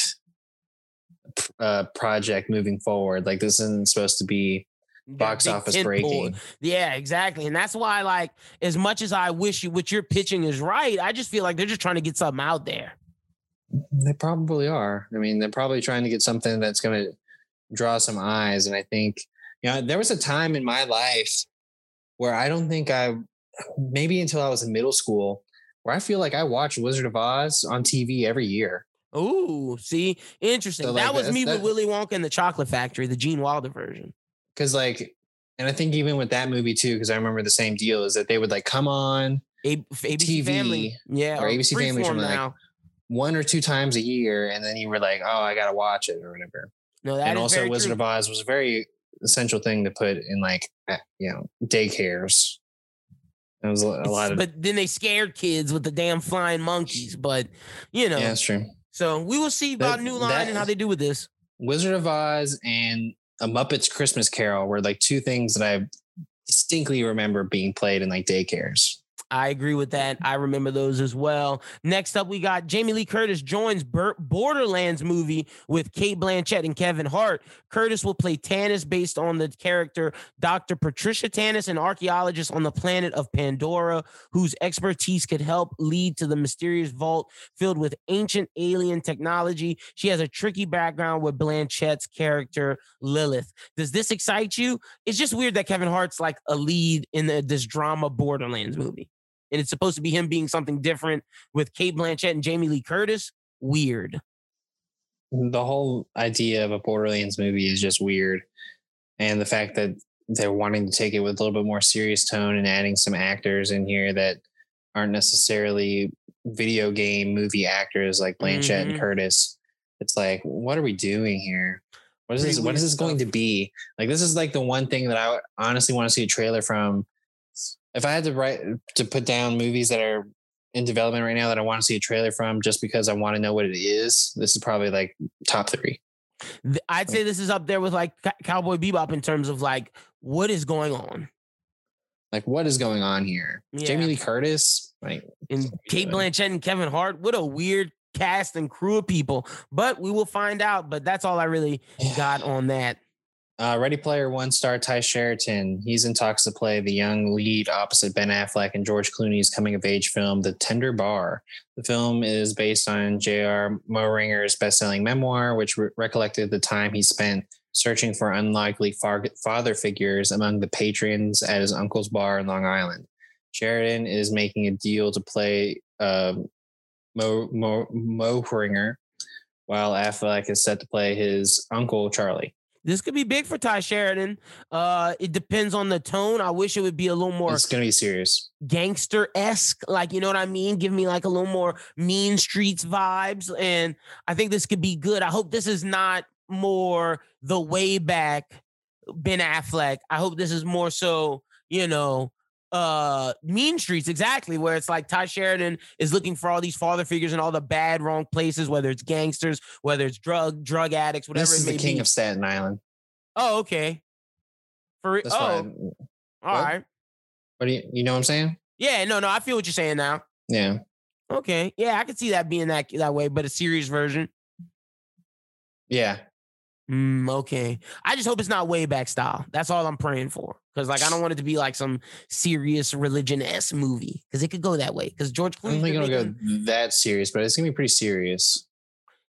uh, project moving forward. Like this isn't supposed to be box office breaking. Yeah, exactly. And that's why, like, as much as I wish you what you're pitching is right, I just feel like they're just trying to get something out there. They probably are. I mean, they're probably trying to get something that's going to draw some eyes. And I think, you know, there was a time in my life where I don't think I, maybe until I was in middle school, where I feel like I watch Wizard of Oz on TV every year. Oh, see, interesting. So like, that was me that, with Willy Wonka and the Chocolate Factory, the Gene Wilder version. Because like, and I think even with that movie too, because I remember the same deal is that they would like come on A- ABC TV, Family, yeah, or, or ABC Family, from like one or two times a year, and then you were like, oh, I gotta watch it or whatever. No, that and also Wizard true. of Oz was a very essential thing to put in like you know daycares it was a, lot of. But then they scared kids with the damn flying monkeys. But you know, yeah, that's true. So we will see about that, New Line and how they do with this. Wizard of Oz and A Muppet's Christmas Carol were like two things that I distinctly remember being played in like daycares. I agree with that. I remember those as well. Next up, we got Jamie Lee Curtis joins Borderlands movie with Cate Blanchett and Kevin Hart. Curtis will play Tannis based on the character Dr. Patricia Tannis, an archaeologist on the planet of Pandora, whose expertise could help lead to the mysterious vault filled with ancient alien technology. She has a tricky background with Blanchett's character Lilith. Does this excite you? It's just weird that Kevin Hart's like a lead in the, this drama Borderlands movie and it's supposed to be him being something different with Cate Blanchett and Jamie Lee Curtis. Weird. The whole idea of a Borderlands movie is just weird. And the fact that they're wanting to take it with a little bit more serious tone and adding some actors in here that aren't necessarily video game movie actors like Blanchett mm-hmm. and Curtis. It's like, what are we doing here? What is this? What is this going to be? Like, this is like the one thing that I honestly want to see a trailer from if I had to write to put down movies that are in development right now that I want to see a trailer from just because I want to know what it is, this is probably like top three. I'd say this is up there with like Cowboy Bebop in terms of like what is going on. Like what is going on here? Yeah. Jamie Lee Curtis, like and Cate Blanchett and Kevin Hart. What a weird cast and crew of people. But we will find out. But that's all I really got on that. Uh, Ready Player One star Tye Sheridan. He's in talks to play the young lead opposite Ben Affleck and George Clooney's coming of age film, The Tender Bar. The film is based on J.R. Moehringer's best-selling memoir, which re- recollected the time he spent searching for unlikely far- father figures among the patrons at his uncle's bar in Long Island. Sheridan is making a deal to play uh, Mo- Mo- Moehringer, while Affleck is set to play his uncle Charlie. This could be big for Tye Sheridan. Uh, it depends on the tone. I wish it would be a little more. It's gonna be serious, gangster esque. Like you know what I mean? Give me like a little more Mean Streets vibes, and I think this could be good. I hope this is not more the way back Ben Affleck. I hope this is more so you know uh mean streets exactly where it's like Tye Sheridan is looking for all these father figures in all the bad wrong places whether it's gangsters whether it's drug drug addicts whatever this is the king be. of Staten Island. Oh okay. For That's oh. All what? right. What do you you know what I'm saying? Yeah no no I feel what you're saying now. Yeah. Okay yeah I could see that being that that way but a serious version. Yeah Mm, okay. I just hope it's not way back style. That's all I'm praying for. Because like I don't want it to be like some serious religion s movie. Because it could go that way. Because George Clooney. I don't think it'll go that serious, but it's gonna be pretty serious.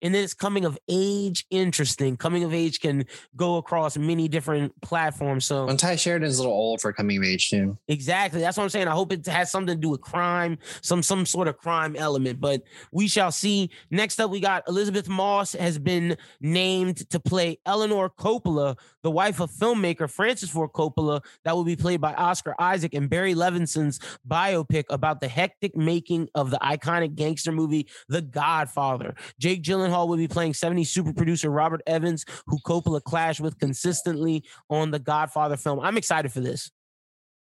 And then it's coming of age interesting. Coming of age can go across many different platforms so when tye sheridan's a little old for coming of age too. Exactly that's what i'm saying. I hope it has something to do with crime some some sort of crime element but we shall see. Next up we got Elisabeth moss has been named to play eleanor coppola the wife of filmmaker francis ford coppola that will be played by oscar isaac and barry levinson's biopic about the hectic making of the iconic gangster movie the godfather. Jake Gyllenhaal Gyllenhaal will be playing 70 super producer Robert Evans, who Coppola clashed with consistently on the Godfather film. I'm excited for this.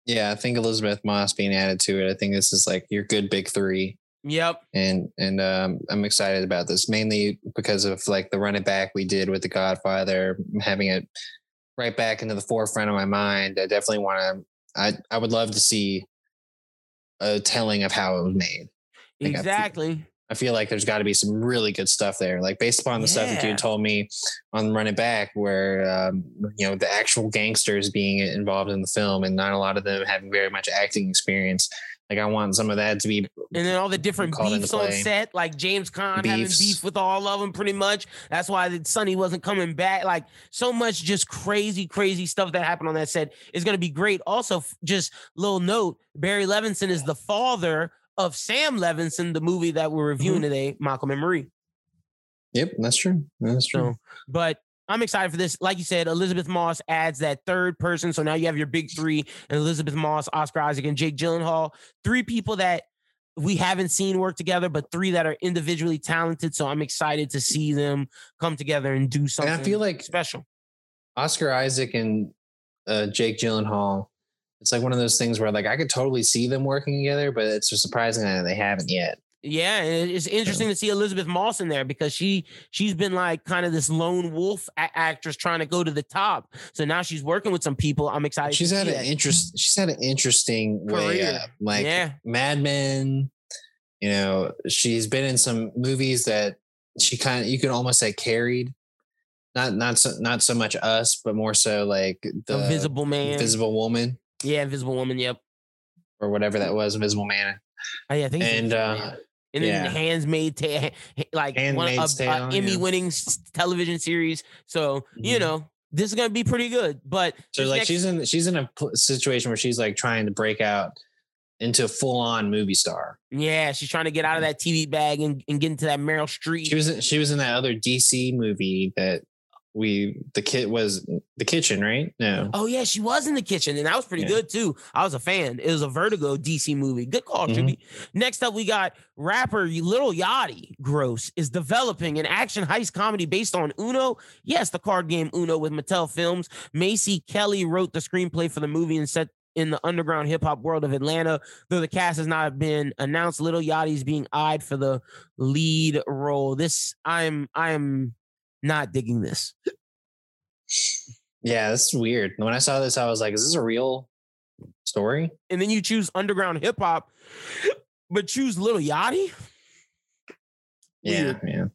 Yeah, I think Elisabeth Moss being added to it. I think this is like your good big three. Yep. And and um, I'm excited about this mainly because of like the run it back we did with the Godfather, having it right back into the forefront of my mind. I definitely want to. I I would love to see a telling of how it was made. Exactly. I feel like there's got to be some really good stuff there. Like based upon the yeah. stuff that you told me on Run It Back, where um, you know the actual gangsters being involved in the film, and not a lot of them having very much acting experience. Like I want some of that to be. And then all the different beefs on set, like James Caan having beef with all of them, pretty much. That's why Sonny wasn't coming back. Like so much, just crazy, crazy stuff that happened on that set is going to be great. Also, just little note: Barry Levinson is the father of Sam Levinson, the movie that we're reviewing mm-hmm. today, Malcolm and Marie. Yep, that's true. That's true. So, but I'm excited for this. Like you said, Elisabeth Moss adds that third person. So now you have your big three and Elisabeth Moss, Oscar Isaac, and Jake Gyllenhaal. Three people that we haven't seen work together, but three that are individually talented. So I'm excited to see them come together and do something. And I feel like special. Oscar Isaac and uh, Jake Gyllenhaal it's like one of those things where like I could totally see them working together, but it's just surprising that they haven't yet. Yeah, and it's interesting to see Elisabeth Moss in there because she she's been like kind of this lone wolf a- actress trying to go to the top. So now she's working with some people. I'm excited. She's had an interest. She's had an interesting way, uh, like yeah. Mad Men. You know, she's been in some movies that she kind of you can almost say carried. Not not so not so much us, but more so like the Invisible Man, Invisible Woman. Yeah, Invisible Woman. Yep. Or whatever that was, Invisible Man. Oh, yeah, I think. And uh, and then yeah. Handsmaid, ta- like Handmaid's one, a, a Emmy-winning yeah. television series. So mm-hmm. you know this is gonna be pretty good. But so like next- she's in she's in a situation where she's like trying to break out into a full-on movie star. Yeah, she's trying to get out of that TV bag and, and get into that Meryl Streep. She was in, she was in that other DC movie that we the kid was the kitchen, right? No. Oh yeah, she was in the kitchen, and that was pretty yeah. good too. I was a fan. It was a Vertigo DC movie. Good call, mm Next up, we got rapper Little Yachty. Gross is developing an action heist comedy based on Uno. Yes, the card game Uno with Mattel Films. Macy Kelly wrote the screenplay for the movie and set in the underground hip hop world of Atlanta. Though the cast has not been announced, Little Yachty is being eyed for the lead role. This I'm I'm not digging this. Yeah, this is weird. When I saw this, I was like, is this a real story? And then you choose underground hip hop, but choose Little Yachty? Yeah, yeah.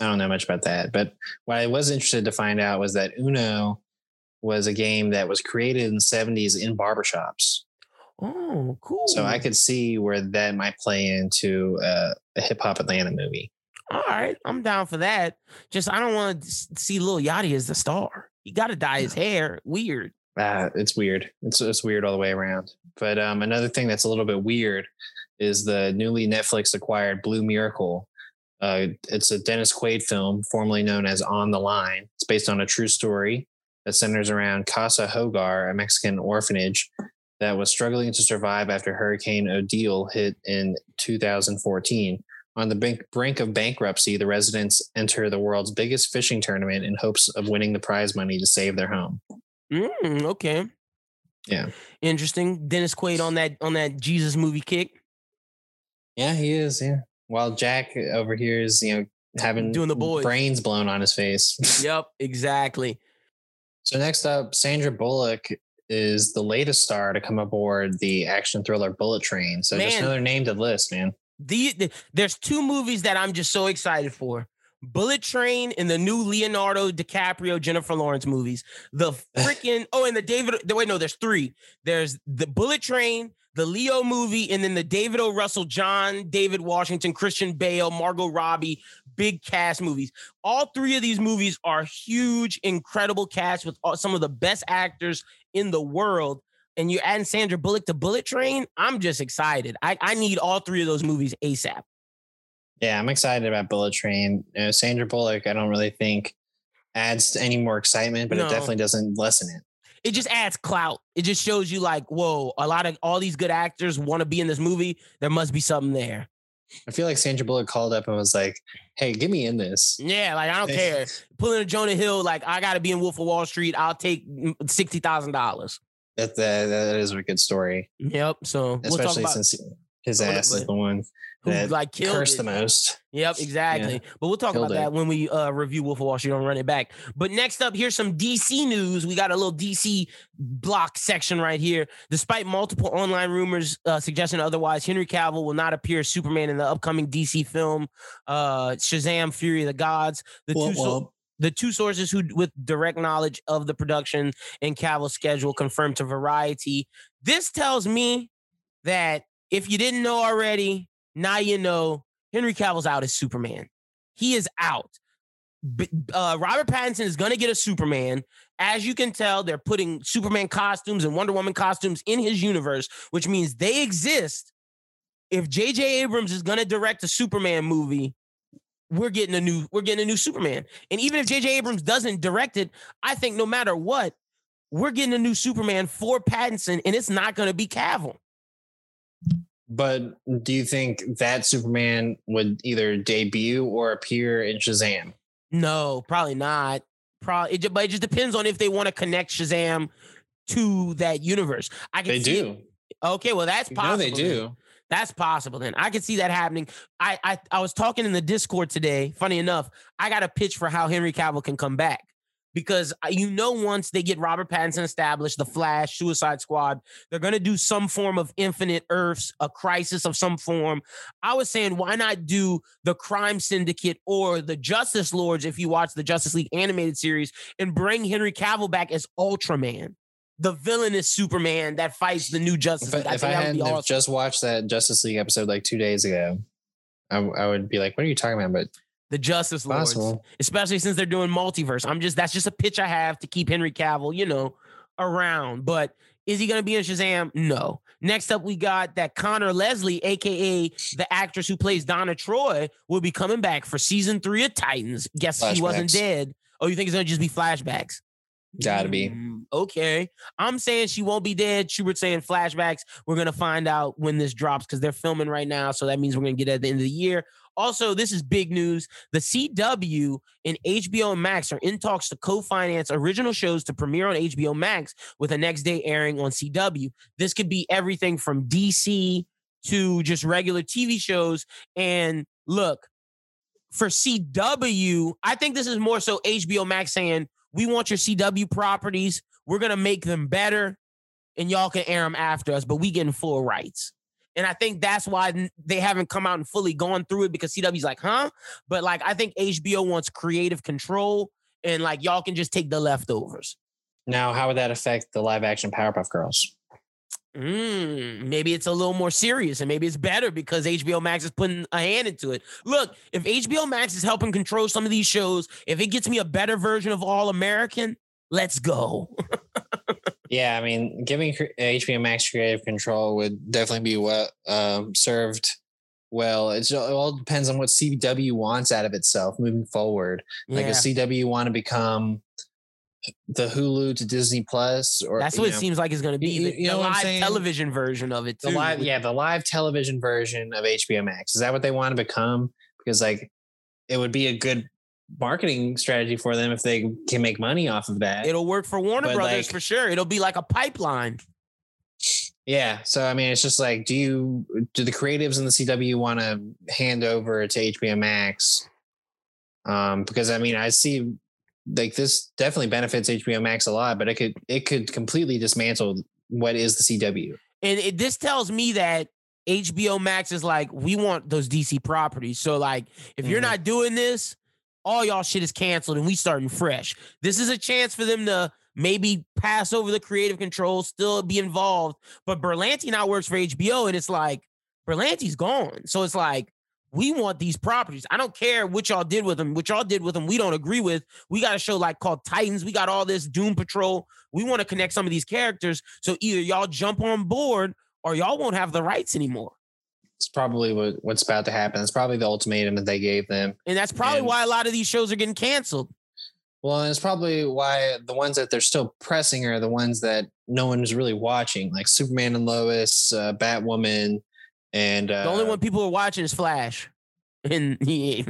I don't know much about that. But what I was interested to find out was that Uno was a game that was created in the 70s in barbershops. Oh, cool. So I could see where that might play into uh, a hip hop Atlanta movie all right, I'm down for that. Just I don't want to see Lil Yachty as the star. He got to dye his hair. Weird. Uh, it's weird. It's it's weird all the way around. But um, another thing that's a little bit weird is the newly Netflix acquired Blue Miracle. Uh, it's a Dennis Quaid film, formerly known as On the Line. It's based on a true story that centers around Casa Hogar, a Mexican orphanage that was struggling to survive after Hurricane Odile hit in 2014. On the brink, brink of bankruptcy, the residents enter the world's biggest fishing tournament in hopes of winning the prize money to save their home. Mm, okay. Yeah. Interesting. Dennis Quaid on that on that Jesus movie kick. Yeah, he is. Yeah. While Jack over here is, you know, having doing the boys brains blown on his face. yep, exactly. So next up, Sandra Bullock is the latest star to come aboard the action thriller Bullet Train. So man, just another name to list, man the, the there's two movies that I'm just so excited for. Bullet Train and the new Leonardo DiCaprio Jennifer Lawrence movies. The freaking oh, and the David. The, wait, no, there's three. There's the Bullet Train, the Leo movie, and then the David O. Russell, John David Washington, Christian Bale, Margot Robbie big cast movies. All three of these movies are huge, incredible cast with uh, some of the best actors in the world. And you're adding Sandra Bullock to Bullet Train. I'm just excited. I, I need all three of those movies ASAP. Yeah, I'm excited about Bullet Train. You know, Sandra Bullock, I don't really think adds any more excitement, but no. it definitely doesn't lessen it. It just adds clout. It just shows you like, whoa, a lot of all these good actors want to be in this movie. There must be something there. I feel like Sandra Bullock called up and was like, "Hey, get me in this." Yeah, like I don't care. Pulling a Jonah Hill, like I got to be in Wolf of Wall Street. I'll take sixty thousand dollars. That, that that is a good story. Yep. So especially we'll since his ass is the one who like cursed it. the most. Yep, exactly. Yeah. But we'll talk Killed about it. that when we uh, review Wolf of Wall Street. Don't run it back. But next up, here's some DC news. We got a little DC block section right here. Despite multiple online rumors uh, suggesting otherwise, Henry Cavill will not appear as Superman in the upcoming DC film uh, Shazam: Fury of the Gods. The two. So- the two sources who with direct knowledge of the production and Cavill's schedule confirmed to Variety. This tells me that if you didn't know already, now you know Henry Cavill's out as Superman. He is out. Uh, Robert Pattinson is going to get a Superman. As you can tell, they're putting Superman costumes and Wonder Woman costumes in his universe, which means they exist. If J.J. Abrams is going to direct a Superman movie, we're getting a new we're getting a new Superman. And even if J.J. Abrams doesn't direct it, I think no matter what, we're getting a new Superman for Pattinson, and it's not going to be Cavill. But do you think that Superman would either debut or appear in Shazam? No, probably not. Probably, it, but it just depends on if they want to connect Shazam to that universe. I can they do. Okay, well that's possible. No, they do. That's possible. Then I can see that happening. I, I I was talking in the Discord today. Funny enough, I got a pitch for how Henry Cavill can come back because uh, you know once they get Robert Pattinson established, the Flash, Suicide Squad, they're going to do some form of Infinite Earths, a crisis of some form. I was saying, why not do the Crime Syndicate or the Justice Lords if you watch the Justice League animated series and bring Henry Cavill back as Ultraman? The villainous Superman that fights the new Justice League. If I, if I had awesome. just watched that Justice League episode like two days ago, I, I would be like, "What are you talking about?" But the Justice Lords, Possible. especially since they're doing multiverse. I'm just that's just a pitch I have to keep Henry Cavill, you know, around. But is he going to be in Shazam? No. Next up, we got that Conor Leslie, aka the actress who plays Donna Troy, will be coming back for season three of Titans. Guess flashbacks. she wasn't dead. Oh, you think it's going to just be flashbacks? Gotta be. Mm, okay. I'm saying she won't be dead. Schubert's saying flashbacks. We're to find out when this drops because they're filming right now. So that means we're to get at the end of the year. Also, this is big news. The CW and HBO Max are in talks to co-finance original shows to premiere on HBO Max with a next day airing on CW. This could be everything from DC to just regular TV shows. And look, for CW, I think this is more so HBO Max saying, we want your CW properties. We're going to make them better and y'all can air them after us, but we getting full rights. And I think that's why they haven't come out and fully gone through it because CW's like, huh? But like, I think HBO wants creative control and like y'all can just take the leftovers. Now, how would that affect the live action Powerpuff Girls? Mm, maybe it's a little more serious and maybe it's better because HBO Max is putting a hand into it. Look, if HBO Max is helping control some of these shows, if it gets me a better version of All American, let's go. Yeah, I mean, giving HBO Max creative control would definitely be what um, served well. It's, it all depends on what CW wants out of itself moving forward. Like, yeah. a CW want to become the Hulu to Disney Plus, or that's what know, it seems like is going to be. The, you know the live television version of it. Too. The live, yeah, the live television version of HBO Max. Is that what they want to become? Because like, it would be a good marketing strategy for them if they can make money off of that. It'll work for Warner but Brothers like, for sure. It'll be like a pipeline. Yeah. So I mean, it's just like, do you do the creatives in the CW want to hand over to HBO Max? Um, because I mean, I see like this definitely benefits HBO Max a lot, but it could it could completely dismantle what is the CW. And it, this tells me that HBO Max is like, we want those DC properties. So like, if mm-hmm. you're not doing this, all y'all shit is canceled and we starting fresh. This is a chance for them to maybe pass over the creative control, still be involved. But Berlanti now works for HBO, and it's like Berlanti's gone. So it's like, we want these properties. I don't care what y'all did with them. What y'all did with them, we don't agree with. We got a show like called Titans. We got all this Doom Patrol. We want to connect some of these characters. So either y'all jump on board or y'all won't have the rights anymore. It's probably what, what's about to happen. It's probably the ultimatum that they gave them. And that's probably and, why a lot of these shows are getting canceled. Well, and it's probably why the ones that they're still pressing are the ones that no one's really watching, like Superman and Lois, uh, Batwoman, and uh, the only one people are watching is Flash. And he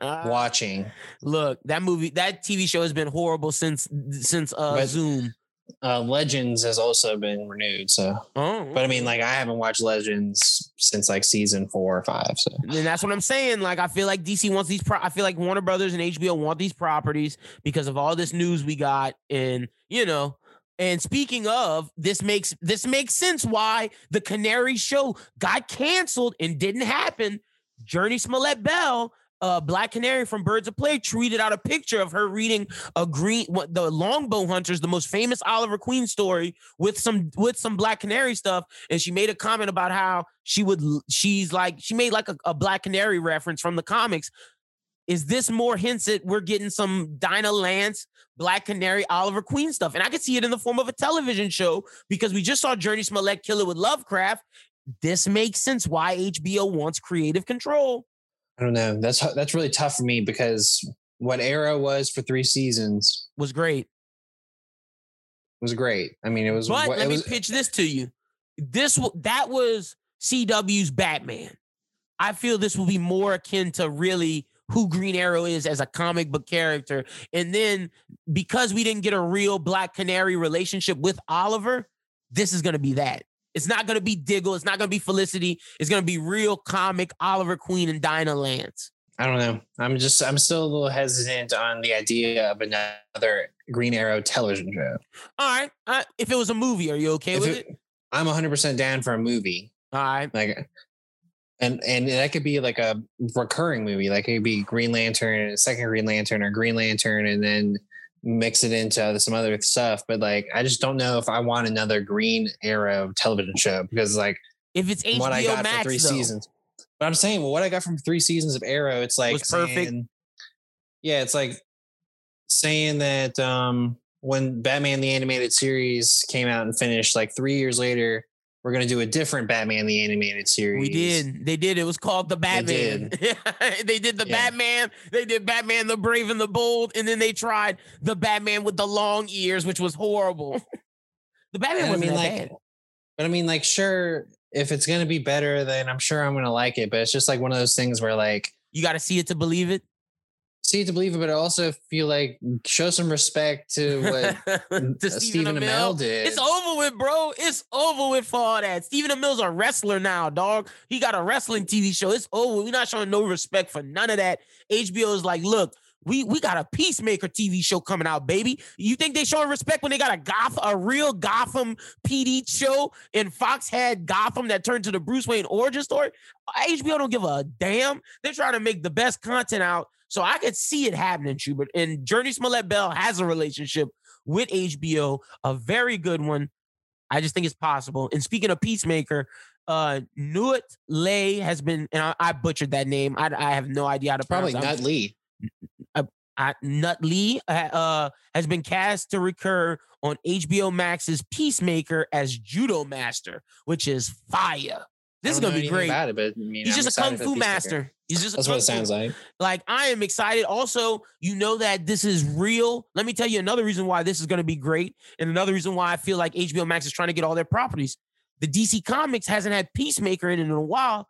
watching. Look, that movie, that TV show has been horrible since since uh, but, Zoom uh, Legends has also been renewed. So, oh, but I mean, like I haven't watched Legends since like season four or five. So, and that's what I'm saying. Like, I feel like DC wants these. Pro- I feel like Warner Brothers and HBO want these properties because of all this news we got, and you know. And speaking of, this makes this makes sense why the Canary show got canceled and didn't happen. Jurnee Smollett Bell uh, Black Canary from Birds of Prey tweeted out a picture of her reading a green what the Longbow Hunters, the most famous Oliver Queen story with some with some Black Canary stuff, and she made a comment about how she would she's like she made like a, a Black Canary reference from the comics. Is this more hints that we're getting some Dinah Lance, Black Canary, Oliver Queen stuff? And I could see it in the form of a television show because we just saw Jurnee Smollett kill it with Lovecraft. This makes sense why HBO wants creative control. I don't know. That's that's really tough for me because what Arrow was for three seasons was great. Was great. I mean, it was. But let me was, pitch this to you. This that was CW's Batman. I feel this will be more akin to really who Green Arrow is as a comic book character. And then because we didn't get a real Black Canary relationship with Oliver, this is going to be that. It's not going to be Diggle. It's not going to be Felicity. It's going to be real comic Oliver Queen and Dinah Lance. I don't know. I'm just, I'm still a little hesitant on the idea of another Green Arrow television show. All right. Uh, if it was a movie, are you okay if with it, it? I'm 100% down for a movie. All right. Like, and and that could be like a recurring movie. Like it could be Green Lantern, second Green Lantern, or Green Lantern, and then mix it into some other stuff. But like, I just don't know if I want another Green Arrow television show because like, if it's HBO what I got Max, for three though. seasons. But I'm saying, well, what I got from three seasons of Arrow, it's like was perfect. Yeah, it's like saying that um when Batman the animated series came out and finished, like three years later, we're gonna do a different Batman the animated series. We did. They did. It was called the Batman. They did, they did the yeah. Batman. They did Batman the Brave and the Bold, and then they tried the Batman with the long ears, which was horrible. the Batman wasn't I mean, like, bad. But I mean, like, sure, if it's gonna be better, then I'm sure I'm gonna like it. But it's just like one of those things where like you got to see it to believe it see it to believe it, but I also feel like show some respect to what to uh, Stephen Amell did. It's over with, bro. It's over with for all that. Stephen Amell's a wrestler now, dog. He got a wrestling TV show. It's over. We're not showing no respect for none of that. HBO is like, look, we we got a Peacemaker TV show coming out, baby. You think they showing respect when they got a Goth, a real Gotham PD show, and Fox had Gotham that turned to the Bruce Wayne origin story? HBO don't give a damn. They're trying to make the best content out so I could see it happening, Schubert. And Jurnee Smollett Bell has a relationship with HBO, a very good one. I just think it's possible. And speaking of Peacemaker, uh Nhut Le has been, and I, I butchered that name. I, I, have no idea how to put it. probably Nut Lee. Uh, uh, Nut Lee uh, has been cast to recur on HBO Max's Peacemaker as Judomaster, which is fire. This is gonna be great. It, but I mean, He's I'm just a kung fu master. He's just that's what it sounds like. Like I am excited. Also, you know that this is real. Let me tell you another reason why this is going to be great, and another reason why I feel like HBO Max is trying to get all their properties. The DC Comics hasn't had Peacemaker in it in a while.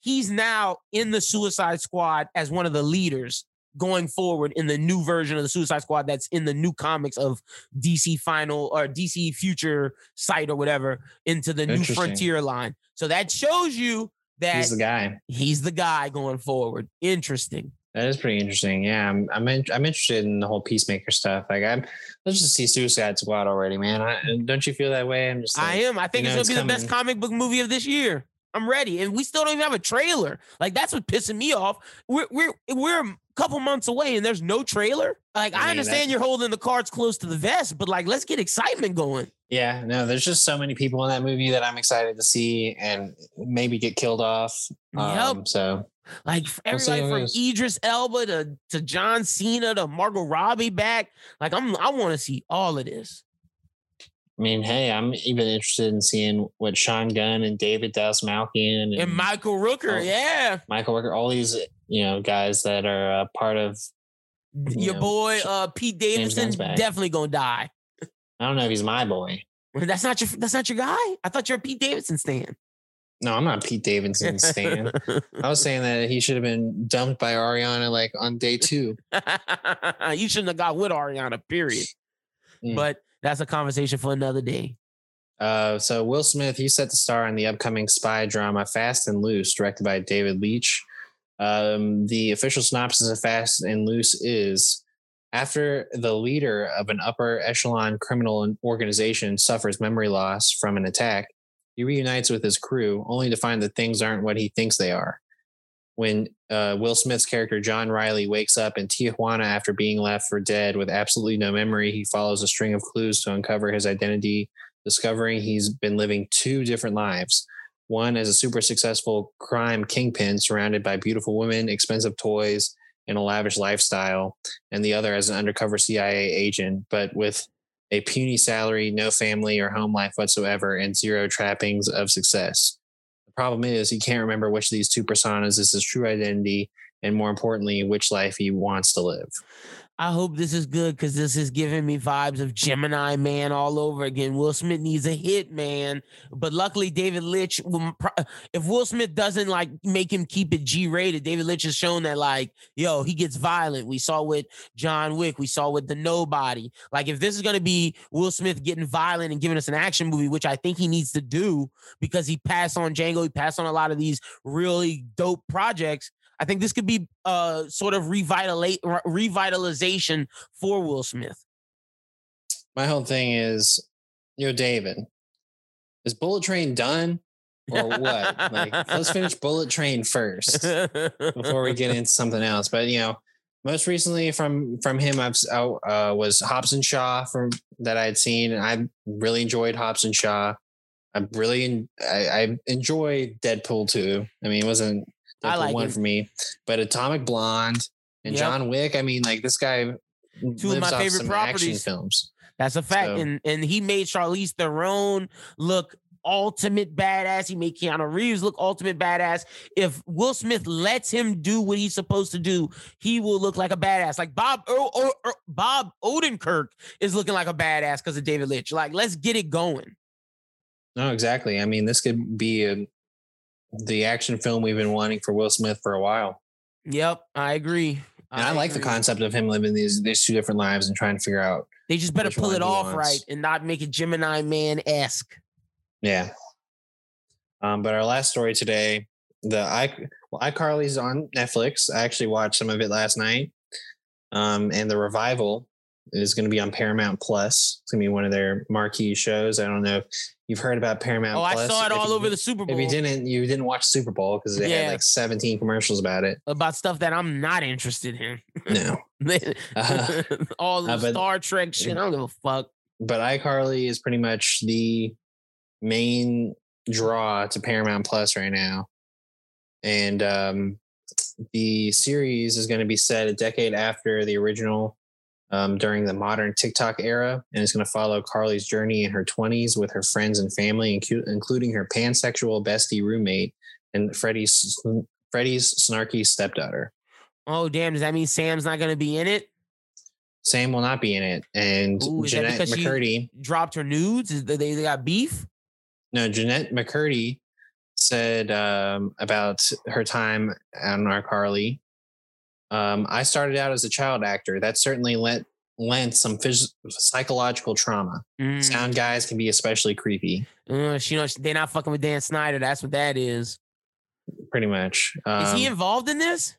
He's now in the Suicide Squad as one of the leaders going forward in the new version of the Suicide Squad that's in the new comics of DC Final or DC Future Sight or whatever into the new Frontier line. So that shows you that he's the guy. He's the guy going forward. Interesting. That is pretty interesting. Yeah, I'm I'm, in, I'm interested in the whole peacemaker stuff. Like I'm let's just see Suicide Squad already, man. I, don't you feel that way? I'm just like, I am. I think it's gonna be it's the best comic book movie of this year. I'm ready. And we still don't even have a trailer. Like that's what's pissing me off. We're we're we're couple months away and there's no trailer. Like I, mean, I understand you're holding the cards close to the vest, but like let's get excitement going. Yeah, no, there's just so many people in that movie that I'm excited to see and maybe get killed off. Um, yep. So like everybody we'll from Idris Elba to, to John Cena to Margot Robbie back. Like I'm I want to see all of this. I mean, hey, I'm even interested in seeing what Sean Gunn and David Dastmalchian and, and Michael Rooker, all, yeah, Michael Rooker, all these you know guys that are uh, part of you your know, boy uh, Pete Davidson. Definitely gonna die. I don't know if he's my boy. That's not your. That's not your guy. I thought you're a Pete Davidson stan. No, I'm not Pete Davidson stan. I was saying that he should have been dumped by Ariana like on day two. you shouldn't have got with Ariana. Period. Mm. But that's a conversation for another day. Uh, so Will Smith, he's set to star in the upcoming spy drama Fast and Loose, directed by David Leitch. Um, the official synopsis of Fast and Loose is after the leader of an upper echelon criminal organization suffers memory loss from an attack, he reunites with his crew only to find that things aren't what he thinks they are when uh, Will Smith's character John Riley wakes up in Tijuana after being left for dead with absolutely no memory, he follows a string of clues to uncover his identity, discovering he's been living two different lives. One as a super successful crime kingpin surrounded by beautiful women, expensive toys, and a lavish lifestyle, and the other as an undercover CIA agent, but with a puny salary, no family or home life whatsoever, and zero trappings of success problem is he can't remember which of these two personas is his true identity and more importantly which life he wants to live I hope this is good because this is giving me vibes of Gemini Man all over again. Will Smith needs a hit, man. But luckily, David Leitch, if Will Smith doesn't like make him keep it G rated, David Leitch has shown that, like, yo, he gets violent. We saw with John Wick, we saw with The Nobody. Like, if this is going to be Will Smith getting violent and giving us an action movie, which I think he needs to do because he passed on Django, he passed on a lot of these really dope projects I think this could be a sort of revitalize, revitalization for Will Smith. My whole thing is, you know, David, is Bullet Train done or what? like, let's finish Bullet Train first before we get into something else. But you know, most recently from from him, I've uh, was Hobbs and Shaw from that I had seen, and I really enjoyed Hobbs and Shaw. I'm really I, I enjoyed Deadpool too. I mean, it wasn't I like one it. for me. But Atomic Blonde and yep. John Wick. I mean, like this guy. Two of my favorite properties. films. That's a fact, so. and and he made Charlize Theron look ultimate badass. He made Keanu Reeves look ultimate badass. If Will Smith lets him do what he's supposed to do, he will look like a badass. Like Bob o- o- o- Bob Odenkirk is looking like a badass because of David Lynch. Like, let's get it going. No, exactly. I mean, this could be a the action film we've been wanting for Will Smith for a while. Yep, I agree. And I, I like agree. the concept of him living these these two different lives and trying to figure out. They just better pull it off right and not make it Gemini Man esque. Yeah. Um, but our last story today, the I well, iCarly's on Netflix. I actually watched some of it last night. Um, and the revival is going to be on Paramount Plus. It's going to be one of their marquee shows. I don't know if you've heard about Paramount. Oh, Plus. I saw it all over the Super Bowl. If you didn't, you didn't watch Super Bowl because they yeah. had like 17 commercials about it. About stuff that I'm not interested in. No. uh, all the uh, but, Star Trek shit. I don't give a fuck. But iCarly is pretty much the main draw to Paramount Plus right now. And um, the series is going to be set a decade after the original um, during the modern TikTok era, and it's going to follow Carly's journey in her 20s with her friends and family, including her pansexual bestie roommate and Freddie's Freddie's snarky stepdaughter. Oh damn! Does that mean Sam's not going to be in it? Sam will not be in it, and Ooh, Jennette McCurdy dropped her nudes. Is they, they got beef? No, Jennette McCurdy said um, about her time on iCarly um, I started out as a child actor. That certainly lent lent some phys- psychological trauma. Mm. Sound guys can be especially creepy. Uh, you know, they're not fucking with Dan Schneider. That's what that is. Pretty much. Um, is he um, involved in this?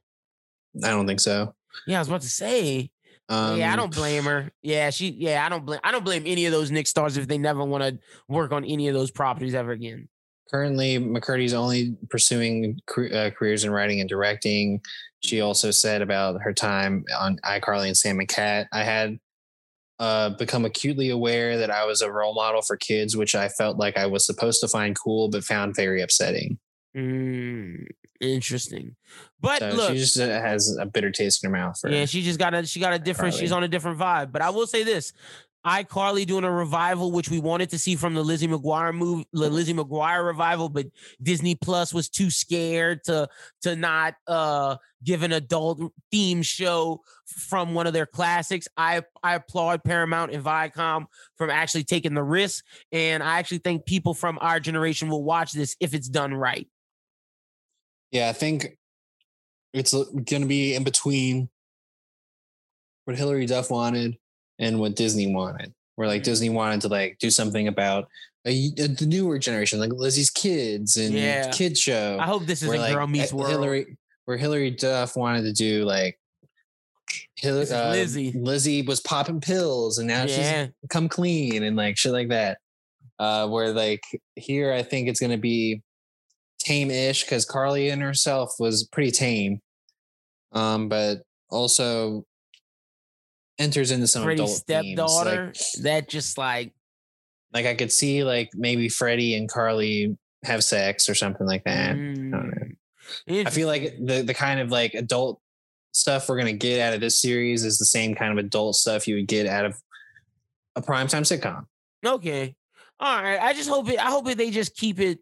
I don't think so. Yeah, I was about to say. Um, yeah, I don't blame her. Yeah, she. Yeah, I don't blame. I don't blame any of those Nick stars if they never want to work on any of those properties ever again. Currently McCurdy's only pursuing uh, careers in writing and directing. She also said about her time on iCarly and Sam and Cat. I had uh, become acutely aware that I was a role model for kids, which I felt like I was supposed to find cool, but found very upsetting. Mm, interesting, but so look, she just uh, has a bitter taste in her mouth. For yeah, she just got a she got a different. Carly. She's on a different vibe. But I will say this: iCarly doing a revival, which we wanted to see from the Lizzie McGuire movie, the Lizzie McGuire revival, but Disney Plus was too scared to to not uh give an adult theme show from one of their classics. I I applaud Paramount and Viacom from actually taking the risk, and I actually think people from our generation will watch this if it's done right. Yeah, I think it's going to be in between what Hilary Duff wanted and what Disney wanted. Where like mm-hmm. Disney wanted to like do something about a, a, the newer generation, like Lizzie's kids and yeah. kid show. I hope this is a like, Girl Meets World. Hilary, where Hilary Duff wanted to do like Hilary, uh, Lizzie. Lizzie was popping pills and now yeah. she's come clean and like shit like that. Uh, where like here, I think it's gonna be tame-ish because Carly and herself was pretty tame. Um, but also enters into some Freddie's adult stepdaughter like, that just like like I could see like maybe Freddie and Carly have sex or something like that. Mm. I, I feel like the the kind of like adult stuff we're gonna get out of this series is the same kind of adult stuff you would get out of a primetime sitcom. Okay. All right. I just hope it I hope it they just keep it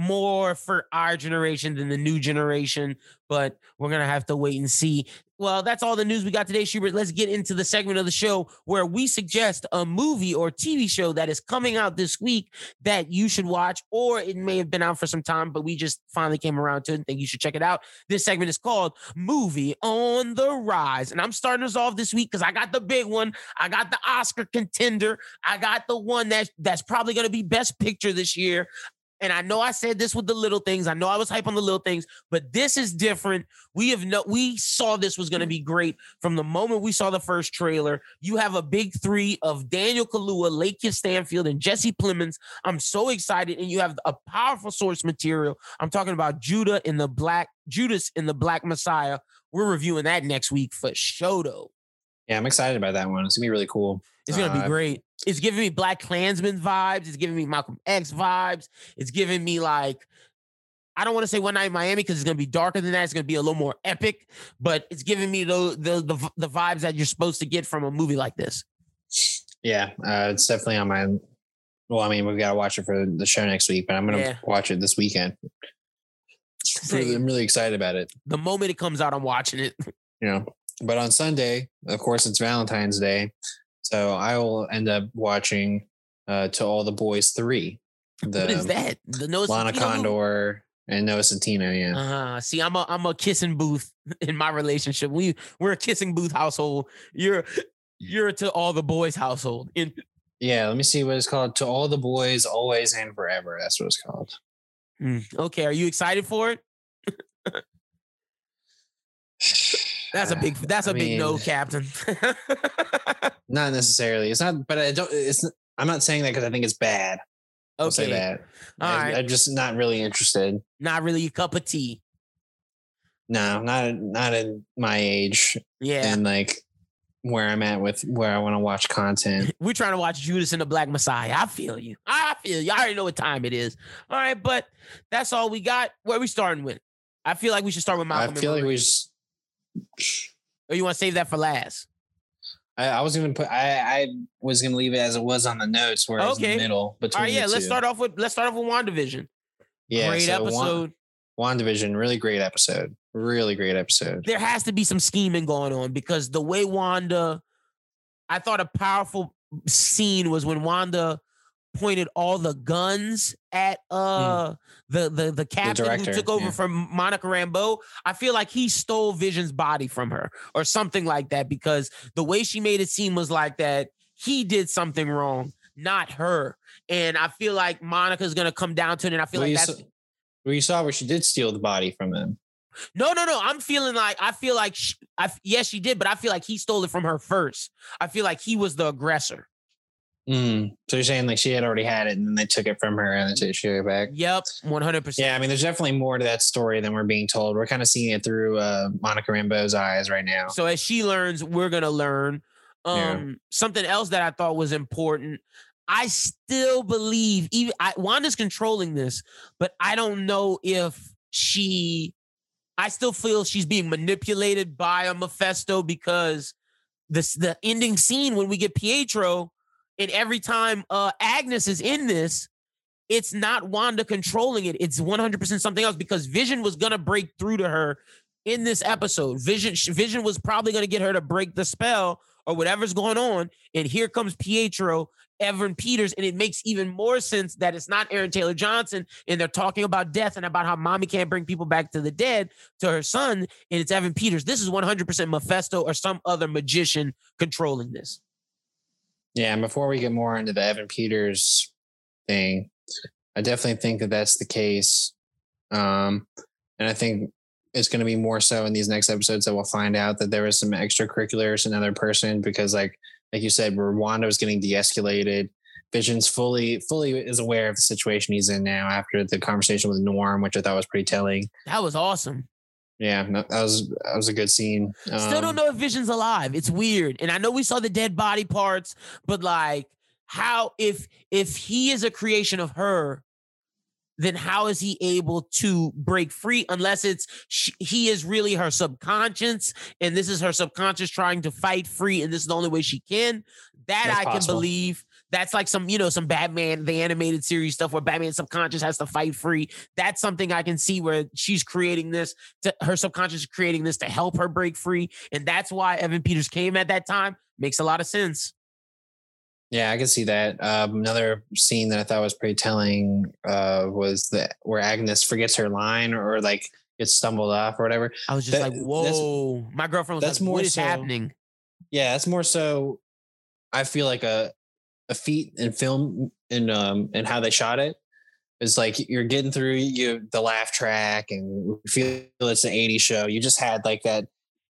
more for our generation than the new generation, but we're gonna have to wait and see. Well, that's all the news we got today, Schubert. Let's get into the segment of the show where we suggest a movie or TV show that is coming out this week that you should watch, or it may have been out for some time, but we just finally came around to it and think you should check it out. This segment is called Movie on the Rise. And I'm starting us off this week because I got the big one. I got the Oscar contender. I got the one that, that's probably going to be Best Picture this year. And I know I said this with the little things. I know I was hype on the little things, but this is different. We have no we saw this was going to be great from the moment we saw the first trailer. You have a big three of Daniel Kaluuya, Lakeith Stanfield, and Jesse Plemons. I'm so excited. And you have a powerful source material. I'm talking about Judah in the Black Judas in the Black Messiah. We're reviewing that next week for Shodo. Yeah, I'm excited about that one. It's gonna be really cool. It's gonna uh, be great. It's giving me Black Klansman vibes. It's giving me Malcolm X vibes. It's giving me like I don't want to say One Night in Miami because it's gonna be darker than that. It's gonna be a little more epic, but it's giving me the the the, the vibes that you're supposed to get from a movie like this. Yeah, uh, it's definitely on my. Well, I mean, we've got to watch it for the show next week, but I'm gonna yeah. watch it this weekend. I'm really excited about it. The moment it comes out, I'm watching it. You know, but on Sunday, of course, it's Valentine's Day. So I will end up watching uh, To All the Boys 3. The, what is that? The Noah Lana Condor and Noah Centineo, yeah. Uh, see, I'm a I'm a kissing booth in my relationship. We we're a kissing booth household. You're you're to all the boys household. In yeah, let me see what it's called. To all the boys, always and forever. That's what it's called. Mm, okay, are you excited for it? That's a big. That's a I big mean, no, Captain. not necessarily. It's not. But I don't. It's. I'm not saying that because I think it's bad. Okay. I'll say that. All I, right. I'm just not really interested. Not really a cup of tea. No, not not in my age. Yeah. And like where I'm at with where I want to watch content. We're trying to watch Judas and the Black Messiah. I feel you. I feel you. I already know what time it is. All right, but that's all we got. Where we starting with? I feel like we should start with Malcolm. I feel like we just or you want to save that for last? I, I, was gonna put I I was gonna leave it as it was on the notes where okay. it was in the middle between. All right, yeah. let let's start off with let's start off with WandaVision. Yeah, great so episode. WandaVision, really great episode. Really great episode. There has to be some scheming going on because the way Wanda, I thought a powerful scene was when Wanda pointed all the guns at hmm. uh mm. the the the captain the who took over yeah. from Monica Rambeau. I feel like he stole Vision's body from her or something like that because the way she made it seem was like that he did something wrong, not her. And I feel like Monica's gonna come down to it, and I feel well, like that's. Saw, well, you saw where she did steal the body from him. No, no, no. I'm feeling like I feel like she, I yes, she did, but I feel like he stole it from her first. I feel like he was the aggressor. Mm. So you're saying like she had already had it and then they took it from her and then she took it back? Yep, 100%. Yeah, I mean, there's definitely more to that story than we're being told. We're kind of seeing it through uh, Monica Rambeau's eyes right now. So as she learns, we're going to learn. Um, Yeah. Something else that I thought was important. I still believe, even I, Wanda's controlling this, but I don't know if she. I still feel she's being manipulated by a Mephisto because this the ending scene when we get Pietro, and every time uh Agnes is in this, it's not Wanda controlling it. It's 100% something else because Vision was gonna break through to her in this episode. Vision Vision was probably gonna get her to break the spell or whatever's going on, and here comes Pietro. Evan Peters, and it makes even more sense that it's not Aaron Taylor Johnson, and they're talking about death and about how mommy can't bring people back to the dead to her son, and it's Evan Peters. This is 100% Mephisto or some other magician controlling this. Yeah, and before we get more into the Evan Peters thing, I definitely think that that's the case. Um, and I think it's going to be more so in these next episodes that we'll find out that there was some extracurriculars another person because like like you said, Rwanda Wanda was getting de-escalated. Vision's fully fully is aware of the situation he's in now after the conversation with Norm, which I thought was pretty telling. That was awesome. Yeah, that was that was a good scene. Still Um, don't know if Vision's alive. It's weird. And I know we saw the dead body parts, but like how if if he is a creation of her, then how is he able to break free unless it's sh- he is really her subconscious and this is her subconscious trying to fight free and this is the only way she can that That's i can believe that's like some you know some batman the animated series stuff where batman subconscious has to fight free that's something i can see where she's creating this to her subconscious is creating this to help her break free and that's why evan peters came at that time makes a lot of sense Yeah, I can see that. Um, another scene that I thought was pretty telling uh, was that where Agnes forgets her line or like gets stumbled off or whatever. i was just That- like whoa my girlfriend was that's like more what is so- happening Yeah, that's more so. I feel like a a feat in film and um and how they shot it it is like you're getting through you the laugh track and feel it's an 80s show. You just had like that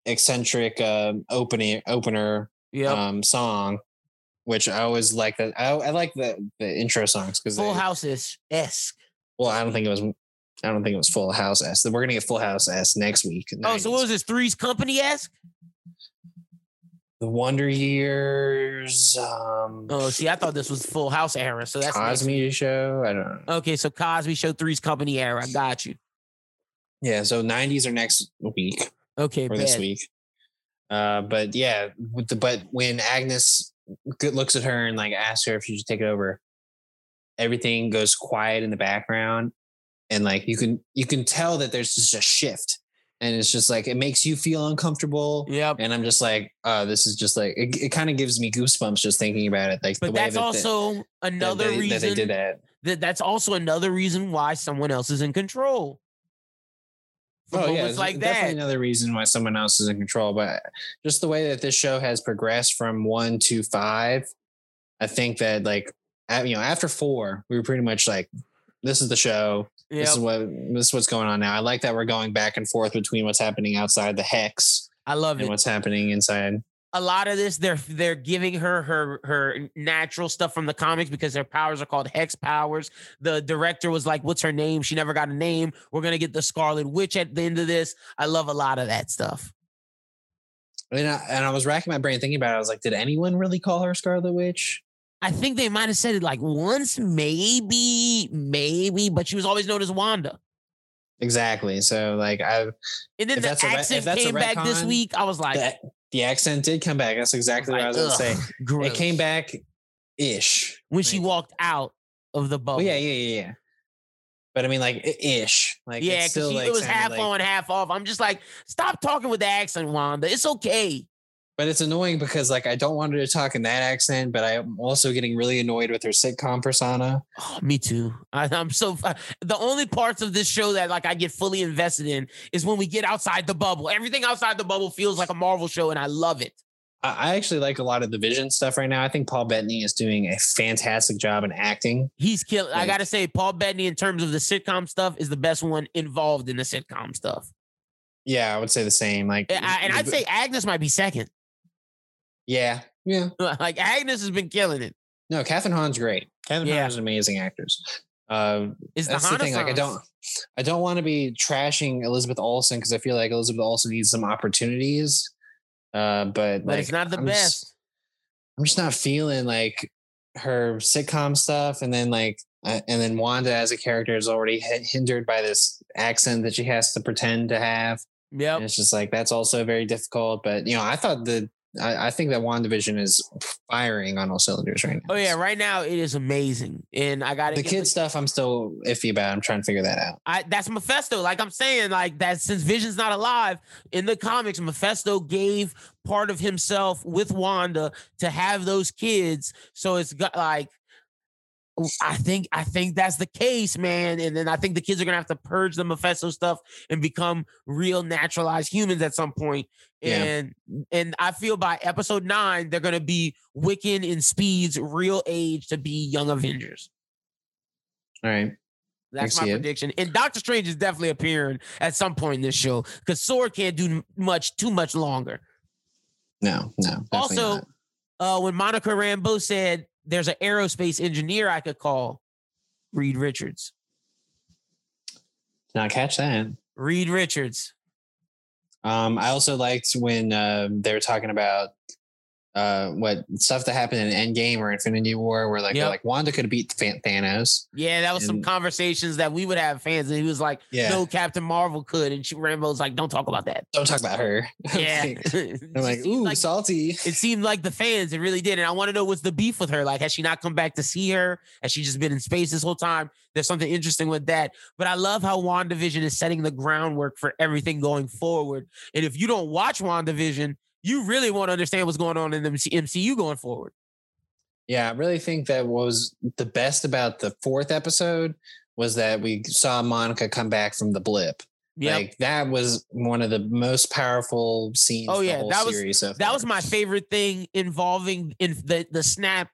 eccentric um opening opener yeah um song, which I always like that. I, I like the the intro songs because full house is esque Well, I don't think it was. I don't think it was Full House S. We're gonna get Full House S next week. Oh, so what was this? Three's Company esque? The Wonder Years? Um, Oh, see, I thought this was Full House era. So that's next Cosby Show. I don't know. okay. So Cosby Show Three's Company era. I got you. Yeah, so '90s are next week Okay, or this week. Uh, but yeah, with the but when Agnes looks at her and like asks her if she should take it over, everything goes quiet in the background, and like you can you can tell that there's just a shift, and it's just like it makes you feel uncomfortable. Yep. and I'm just like, oh, this is just like it, it kind of gives me goosebumps just thinking about it. Like But the way that's that, also another that, they, reason that they did that. that that's also another reason why someone else is in control. For Oh yeah, it's like definitely that. another reason why someone else is in control. But uh, just the way that this show has progressed from one to five, I think that like you know after four, we were pretty much like, this is the show. Yep. This is what this is what's going on now. I like that we're going back and forth between what's happening outside the hex I love and it. what's happening inside. a lot of this they're they're giving her her her natural stuff from the comics because their powers are called hex powers. The director was like, "What's her name?" She never got a name. We're gonna get the Scarlet Witch at the end of this. I love a lot of that stuff. And I, and I was racking my brain thinking about it. I was like, did anyone really call her Scarlet Witch? I think they might have said it like once, maybe, maybe, but she was always known as Wanda. Exactly. So like I've And then the that's a if accent a came back this week. I was like, the, the accent did come back. That's exactly what I was gonna say. Gross." It came back ish. when she walked out of the bubble. Well, yeah, yeah, yeah, yeah. But I mean, like ish. Like yeah, because like, it was half like- on, half off. I'm just like, stop talking with the accent, Wanda. It's okay. But it's annoying because like I don't want her to talk in that accent, but I'm also getting really annoyed with her sitcom persona. Oh, me too. I, I'm so the only parts of this show that like I get fully invested in is when we get outside the bubble. Everything outside the bubble feels like a Marvel show, and I love it. I, I actually like a lot of the Vision stuff right now. I think Paul Bettany is doing a fantastic job in acting. He's killing. I gotta say, Paul Bettany, in terms of the sitcom stuff, is the best one involved in the sitcom stuff. Yeah, I would say the same. Like, And, I, and I'd say Agnes might be second. Yeah, yeah. like Agnes has been killing it. No, Kathryn Hahn's great. Kathryn yeah. Hahn's an amazing actress. Uh, is the that's the thing. Like I don't, I don't want to be trashing Elizabeth Olsen because I feel like Elizabeth Olsen needs some opportunities. Uh, but, but like, it's not the I'm best. Just, I'm just not feeling like her sitcom stuff, and then like, uh, and then Wanda as a character is already hindered by this accent that she has to pretend to have. Yeah, it's just like that's also very difficult. But you know, I thought the I, I, think that WandaVision is firing on all cylinders right now. Oh yeah, right now it is amazing, and I got the kid stuff. I'm still iffy about. I'm trying to figure that out. I that's Mephisto. Like I'm saying, like that since Vision's not alive in the comics, Mephisto gave part of himself with Wanda to have those kids. So it's got like I think I think that's the case, man. And then I think the kids are gonna have to purge the Mephisto stuff and become real naturalized humans at some point. And yeah. and I feel by episode nine, they're gonna be Wiccan and Speed's real age to be young Avengers. All right. That's my prediction. It. And Doctor Strange is definitely appearing at some point in this show because Sword can't do much too much longer. No, no. Also, uh, when Monica Rambeau said there's an aerospace engineer I could call, Reed Richards. Not catch that. Reed Richards. Um, I also liked when uh, they were talking about uh, what stuff that happened in Endgame or Infinity War, where like yep. like Wanda could have beat Thanos. Yeah, that was and, some conversations that we would have fans, and he was like, yeah. "No, Captain Marvel could," and she Rambeau's like, "Don't talk about that. Don't talk about her." Yeah, I'm like, "Ooh, like, salty." It seemed like the fans, it really did, and I want to know what's the beef with her. Like, has she not come back to see her? Has she just been in space this whole time? There's something interesting with that. But I love how WandaVision is setting the groundwork for everything going forward. And if you don't watch WandaVision, you really want to understand what's going on in the MCU going forward. Yeah, I really think that was the best about the fourth episode was that we saw Monica come back from the blip. Yep. Like that was one of the most powerful scenes. Oh yeah, that was so that was my favorite thing involving in the the snap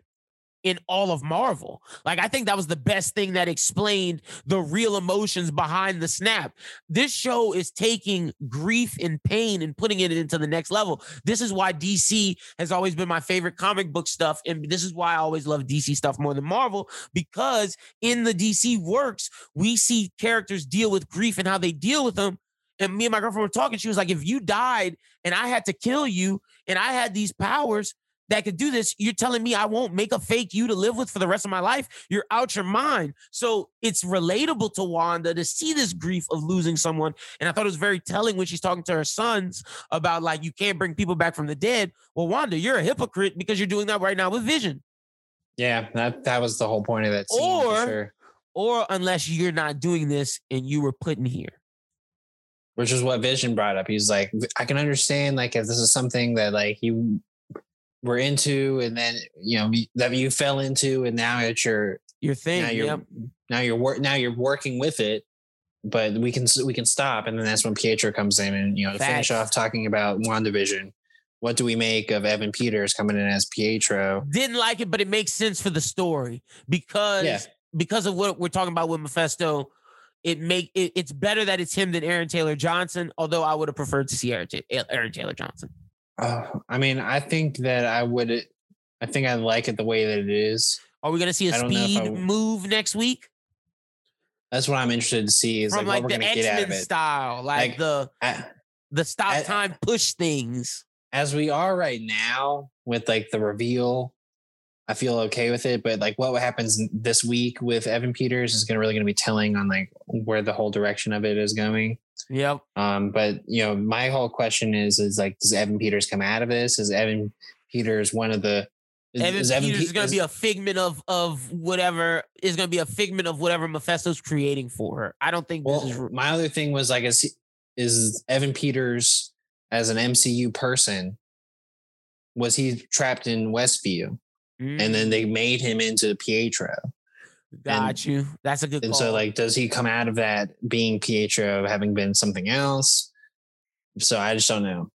in all of Marvel. Like I think that was the best thing that explained the real emotions behind the snap. This show is taking grief and pain and putting it into the next level. This is why DC has always been my favorite comic book stuff and this is why I always love DC stuff more than Marvel because in the DC works, we see characters deal with grief and how they deal with them and me and my girlfriend were talking. She was like, if you died and I had to kill you and I had these powers, that could do this, you're telling me I won't make a fake you to live with for the rest of my life? You're out your mind. So it's relatable to Wanda to see this grief of losing someone. And I thought it was very telling when she's talking to her sons about like, you can't bring people back from the dead. Well, Wanda, you're a hypocrite because you're doing that right now with Vision. Yeah, that, that was the whole point of that scene. Or, sure. or unless you're not doing this and you were put in here which is what Vision brought up. He's like, I can understand like if this is something that like you were into and then you know that you fell into and now it's your your thing now you're yep. now you're work now you're working with it but we can we can stop and then that's when Pietro comes in and you know to Facts. finish off talking about WandaVision what do we make of Evan Peters coming in as Pietro didn't like it but it makes sense for the story because yeah. because of what we're talking about with Mephisto it make it, it's better that it's him than Aaron Taylor Johnson although I would have preferred to see Aaron, Aaron Taylor Johnson uh, I mean, I think that I would. I think I like it the way that it is. Are we going to see a speed move next week? That's what I'm interested to see. Is From like, like what we're going to get out of it. Style, like, like the the stop time push things. As we are right now with like the reveal, I feel okay with it. But like what happens this week with Evan Peters is going to really going to be telling on like where the whole direction of it is going. Yep. Um, but you know, my whole question is, is like, does Evan Peters come out of this? Is Evan Peters one of the? Is, Evan is Peters Evan is going to be a figment of of whatever is going to be a figment of whatever Mephisto's creating for her. I don't think. Well, this is... my other thing was like, is is Evan Peters as an MCU person? Was he trapped in Westview, mm. and then they mm. made him into Pietro? Got and, you. That's a good. And call. so, like, does he come out of that being Pietro, having been something else? So I just don't know.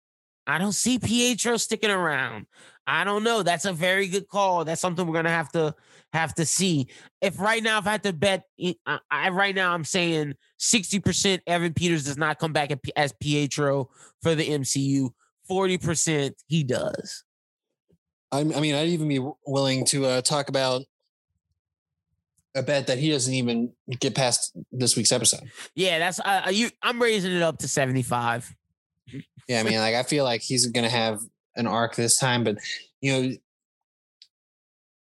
I don't see Pietro sticking around. I don't know. That's a very good call. That's something we're gonna have to have to see. If right now, if I had to bet, I, I right now I'm saying sixty percent Evan Peters does not come back as Pietro for the MCU. Forty percent he does. I, I mean, I'd even be willing to uh, talk about a bet that he doesn't even get past this week's episode. Yeah, that's uh, you. I'm raising it up to 75. Yeah, I mean, like I feel like he's gonna have an arc this time, but you know,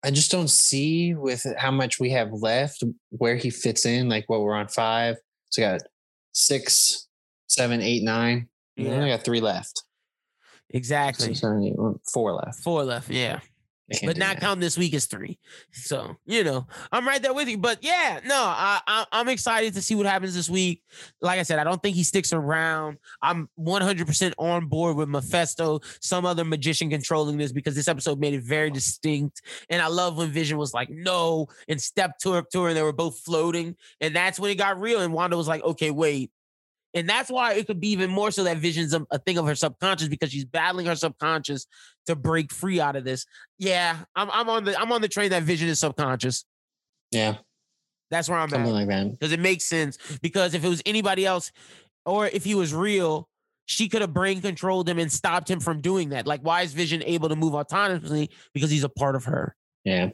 I just don't see with how much we have left where he fits in. Like, what we're on five, so we got six, seven, eight, nine. Yeah. We only got three left. Exactly. Six, seven, eight, four left. Four left. Yeah but not count this week as three. So you know, I'm right there with you. But yeah, no, I, I am excited to see what happens this week. Like I said, I don't think he sticks around. I'm 100 percent on board with Mephisto, some other magician controlling this because this episode made it very distinct. And I love when Vision was like, no, and stepped to her, to her, and they were both floating. And that's when it got real. And Wanda was like, okay, wait, and that's why it could be even more so that Vision's a, a, thing of her subconscious because she's battling her subconscious to break free out of this. Yeah, I'm I'm on the I'm on the train that Vision is subconscious. Yeah. That's where I'm Something at. like that. Because it makes sense. Because if it was anybody else, or if he was real, she could have brain controlled him and stopped him from doing that. Like, why is Vision able to move autonomously? Because he's a part of her. Yeah.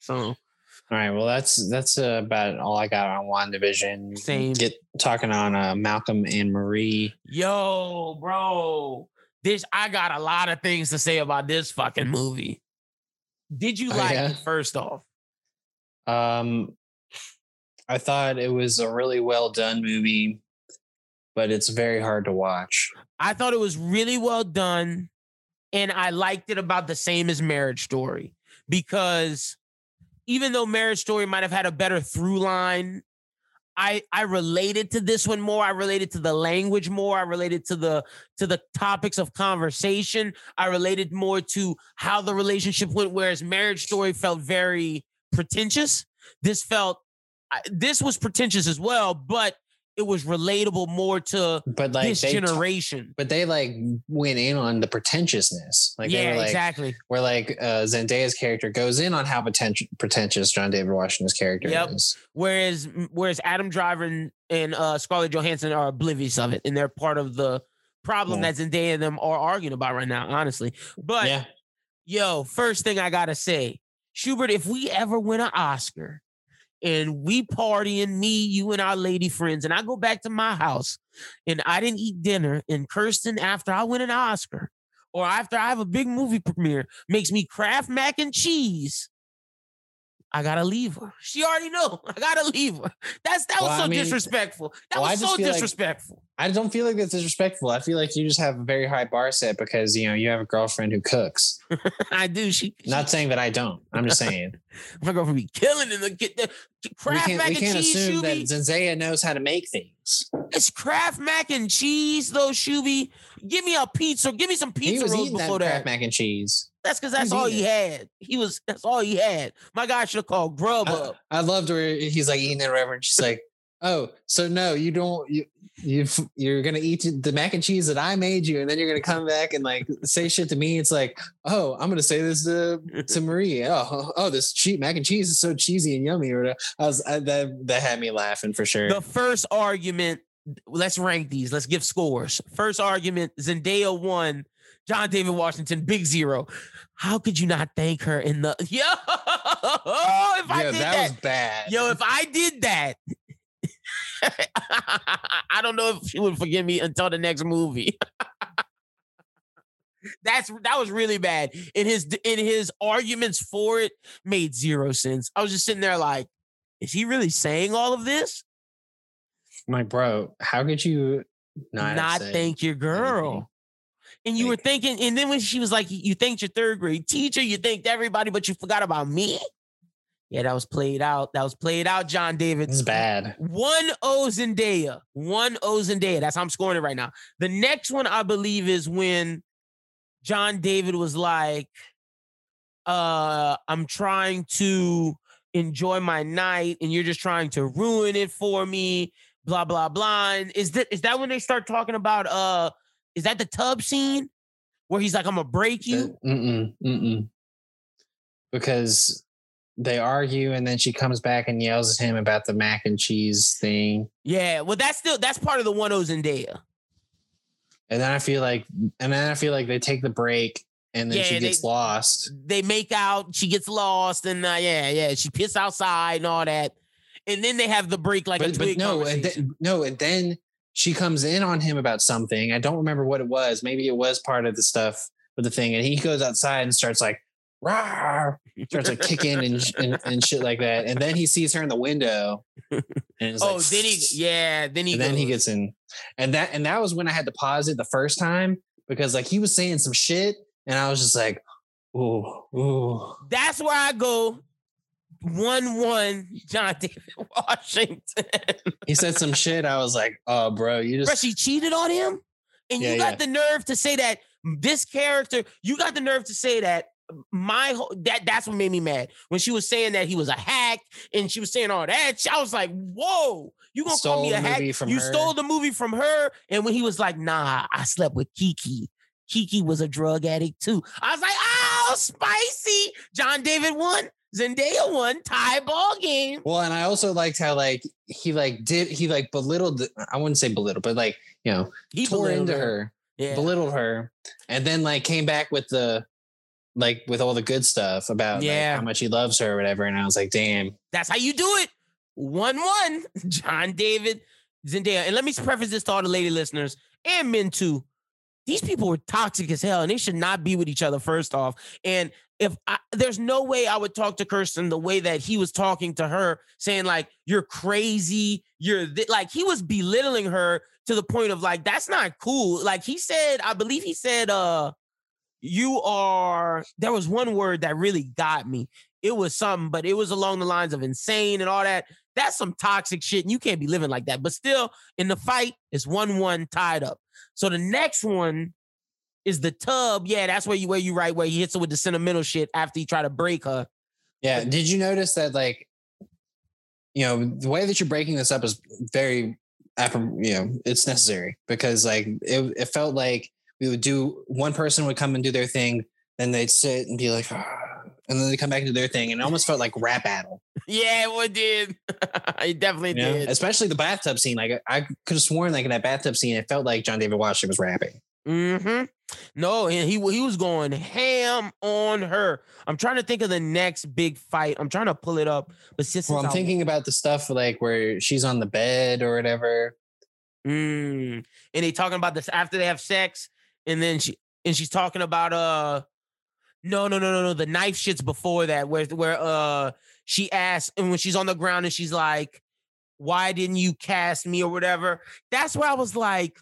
So all right. Well, that's that's uh, about all I got on WandaVision. Same. Get talking on uh, Malcolm and Marie. Yo, bro, this I got a lot of things to say about this fucking movie. Did you oh, like yeah? it first off? Um, I thought it was a really well done movie, but it's very hard to watch. I thought it was really well done, and I liked it about the same as Marriage Story because even though Marriage Story might have had a better through line, I I related to this one more. I related to the language more. I related to the to the topics of conversation. I related more to how the relationship went. Whereas Marriage Story felt very pretentious. This felt this was pretentious as well, but it was relatable more to but like this generation. T- but they like went in on the pretentiousness. Like yeah, like, exactly. Where like uh, Zendaya's character goes in on how pretentious, pretentious John David Washington's character yep. is. Whereas whereas Adam Driver and, and uh, Scarlett Johansson are oblivious of it, and they're part of the problem yeah. that Zendaya and them are arguing about right now. Honestly, but yeah. yo, first thing I gotta say, Schubert, if we ever win an Oscar and we partying, me, you, and our lady friends. And I go back to my house and I didn't eat dinner. And Kirsten, after I win an Oscar or after I have a big movie premiere, makes me Kraft mac and cheese. I gotta leave her. She already know. I gotta leave her. That's that was well, so I mean, disrespectful. That well, was so disrespectful. Like, I don't feel like that's disrespectful. I feel like you just have a very high bar set because you know you have a girlfriend who cooks. I do. She not saying that I don't. I'm just saying my girlfriend be killing in the get the Kraft mac and cheese. assume that Zendaya knows how to make things. It's Kraft mac and cheese though, Shuby. Give me a pizza. Give me some pizza rolls before that. Kraft mac and cheese. That's because that's all he had. He was that's all he had. My guy should have called Grubhub. I, I loved where he's like eating it, Reverend. She's like, "Oh, so no, you don't you you you're gonna eat the mac and cheese that I made you, and then you're gonna come back and like say shit to me. It's like, oh, I'm gonna say this to to Marie. Oh, oh, this cheap mac and cheese is so cheesy and yummy. Or I was I, that that had me laughing for sure. The first argument. Let's rank these. Let's give scores. First argument: Zendaya won. John David Washington, big zero. How could you not thank her in the yo? if I did that, that was bad. Yo, if I did that, I don't know if she would forgive me until the next movie. That's that was really bad. In his in his arguments for it made zero sense. I was just sitting there like, is he really saying all of this? My bro, how could you not, not thank your girl? Anything? And you were thinking, and then when she was like, you thanked your third grade teacher, you thanked everybody, but you forgot about me. Yeah, that was played out. That was played out, John David. It's bad. One O Zendaya. One O Zendaya. That's how I'm scoring it right now. The next one, I believe, is when John David was like, uh, I'm trying to enjoy my night, and you're just trying to ruin it for me. Blah blah blah. And is that is that when they start talking about uh is that the tub scene where he's like, "I'm gonna break you"? Mm-mm, mm-mm. Because they argue, and then she comes back and yells at him about the mac and cheese thing. Yeah, well, that's still that's part of the one Zendaya. And daya. And then I feel like, and then I feel like they take the break, and then yeah, she gets they, lost. They make out, she gets lost, and uh, yeah, yeah, she pissed outside and all that. And then they have the break like but, but no, and then, no, and then she comes in on him about something. I don't remember what it was. Maybe it was part of the stuff with the thing, and he goes outside and starts like rah, starts like kicking and, and, and shit like that. And then he sees her in the window. And oh, like, then he yeah, then he then he gets in. And that and that was when I had to pause it the first time because like he was saying some shit and I was just like, ooh, ooh. That's where I go. One one, John David Washington. he said some shit. I was like, oh, bro, you just. Bro, she cheated on him, and yeah, you got yeah. the nerve to say that this character. You got the nerve to say that my whole that that's what made me mad when she was saying that he was a hack and she was saying all that. I was like, "Whoa, you gonna stole call me a hack? You her. stole the movie from her." And when he was like, "Nah, I slept with Kiki. Kiki was a drug addict too." I was like, "Oh, spicy!" John David won. Zendaya won tie ball game. Well, and I also liked how like he like did he like belittled I wouldn't say belittled, but like you know he tore into her, her yeah. belittled her, and then like came back with the like with all the good stuff about yeah. Like, how much he loves her or whatever. And I was like, damn. That's how you do it. One one. John David Zendaya. And let me preface this to all the lady listeners and men too. These people were toxic as hell and they should not be with each other, first off. And if I, there's no way I would talk to Kirsten the way that he was talking to her, saying like, you're crazy, you're th-. like, he was belittling her to the point of like, that's not cool. Like he said, I believe he said, uh, you are there was one word that really got me it was something but it was along the lines of insane and all that that's some toxic shit and you can't be living like that but still in the fight it's one one tied up so the next one is the tub yeah that's where you where you right where he hits her with the sentimental shit after he try to break her yeah did you notice that like you know the way that you're breaking this up is very you know it's necessary because like it, it felt like we would do one person would come and do their thing, then they'd sit and be like, ah, and then they come back and do their thing, and it almost felt like rap battle. Yeah, it did. it definitely you did. Know? Especially the bathtub scene. Like I could have sworn, like in that bathtub scene, it felt like John David Washington was rapping. Hmm. No, and he he was going ham on her. I'm trying to think of the next big fight. I'm trying to pull it up, but since well, I'm thinking about the stuff like where she's on the bed or whatever. Mm. And they talking about this after they have sex, and then she and she's talking about uh no no no no no the knife shits before that where where uh she asks and when she's on the ground and she's like why didn't you cast me or whatever that's where I was like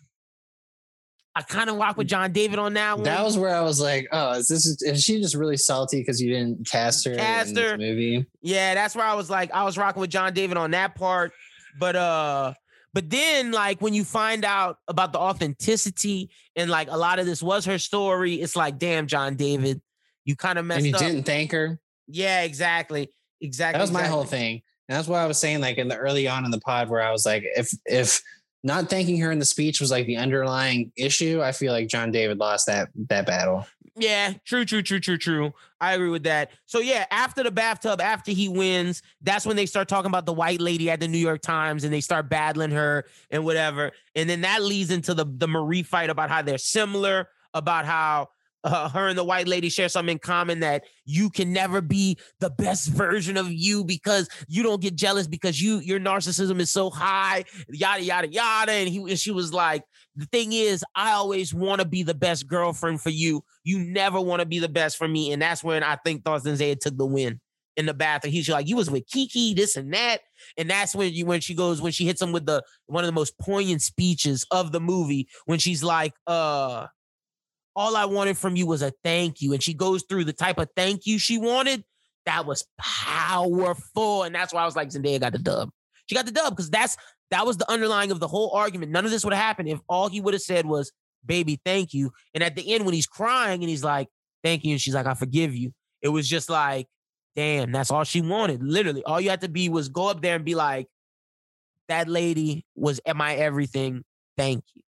I kind of walk with John David on that one. That was where I was like, oh, is this is she just really salty because you didn't cast her cast in her. movie? Yeah, that's where I was like, I was rocking with John David on that part. But uh but then, like, when you find out about the authenticity and like a lot of this was her story, it's like, damn, John David, you kind of messed up. and you up. didn't thank her. Yeah, exactly. Exactly. That was exactly. my whole thing. And that's why I was saying, like, in the early on in the pod, where I was like, if, if, not thanking her in the speech was like the underlying issue. I feel like John David lost that that battle. Yeah, true, true, true, true, true. I agree with that. So yeah, after the bathtub, after he wins, that's when they start talking about the white lady at the New York Times and they start battling her and whatever. And then that leads into the the Marie fight about how they're similar, about how uh, her and the white lady share something in common that you can never be the best version of you because you don't get jealous because you your narcissism is so high yada yada yada and he and she was like the thing is i always want to be the best girlfriend for you you never want to be the best for me and that's when i think Thorsten Zaya took the win in the bathroom. He's like, you was with Kiki, this and that. And that's when you when she goes, when she hits him with the one of the most poignant speeches of the movie, when she's like, uh, all I wanted from you was a thank you. And she goes through the type of thank you she wanted. That was powerful. And that's why I was like, Zendaya got the dub. She got the dub because that's that was the underlying of the whole argument. None of this would have happened if all he would have said was, baby, thank you. And at the end, when he's crying and he's like, thank you, and she's like, I forgive you. It was just like, damn, that's all she wanted. Literally, all you had to be was go up there and be like, that lady was my everything. Thank you.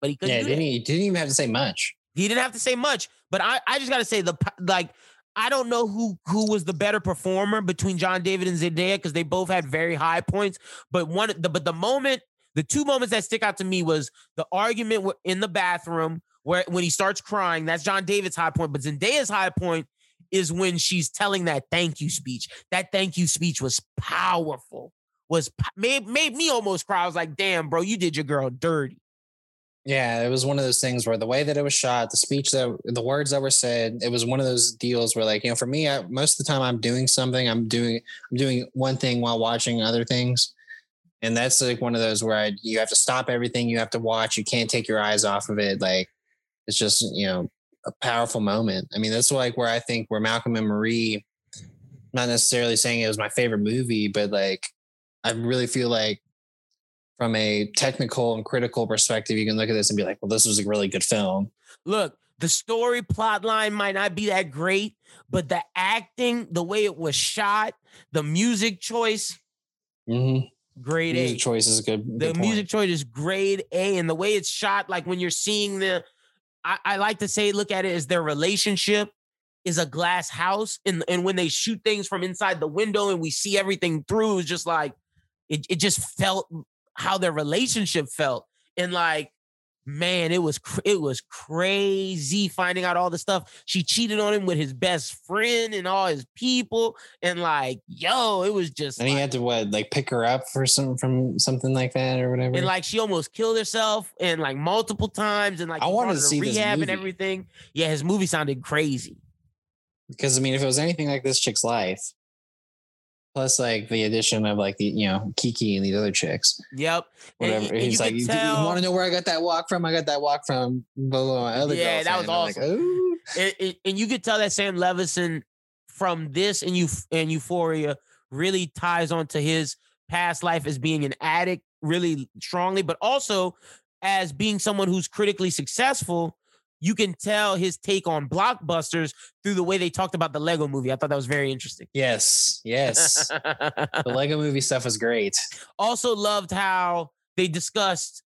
But he couldn't. Yeah, didn't he didn't even have to say much. He didn't have to say much. But I, I just gotta say the like I don't know who who was the better performer between John David and Zendaya because they both had very high points. But one, the, but the moment, the two moments that stick out to me was the argument in the bathroom where when he starts crying, that's John David's high point. But Zendaya's high point is when she's telling that thank you speech. That thank you speech was powerful. Was made made me almost cry. I was like, damn, bro, you did your girl dirty. Yeah, it was one of those things where the way that it was shot, the speech that the words that were said, it was one of those deals where like, you know, for me, I, most of the time I'm doing something, I'm doing I'm doing one thing while watching other things. And that's like one of those where I, you have to stop everything you have to watch. You can't take your eyes off of it. Like it's just, you know, a powerful moment. I mean, that's like where I think where Malcolm and Marie, not necessarily saying it was my favorite movie, but like I really feel like from a technical and critical perspective, you can look at this and be like, well, this was a really good film. Look, the story plot line might not be that great, but the acting, the way it was shot, the music choice, mm-hmm. grade music A. choice is good. The music choice is grade A, and the way it's shot, like when you're seeing the, I, I like to say, look at it as their relationship is a glass house, and and when they shoot things from inside the window and we see everything through, it's just like it, it just felt how their relationship felt. And like, man, it was cr- it was crazy finding out all the stuff. She cheated on him with his best friend and all his people, and like, yo, it was just. And like, he had to what, like, pick her up for some from something like that or whatever. And like, she almost killed herself, and like multiple times, and like, I wanted to see rehab and everything. Yeah, his movie sounded crazy. Because I mean, if it was anything like this chick's life, plus like the addition of like the you know Kiki and these other chicks. Yep. Whatever. And, and He's like, tell... you, want to know where I got that walk from? I got that walk from blah, my other. Yeah, that was awesome. Like, and, and, and, you could tell that Sam Levinson from this and you and Euphoria really ties onto his past life as being an addict really strongly, but also as being someone who's critically successful you can tell his take on blockbusters through the way they talked about the Lego movie. I thought that was very interesting. Yes, yes. the Lego movie stuff was great. Also loved how they discussed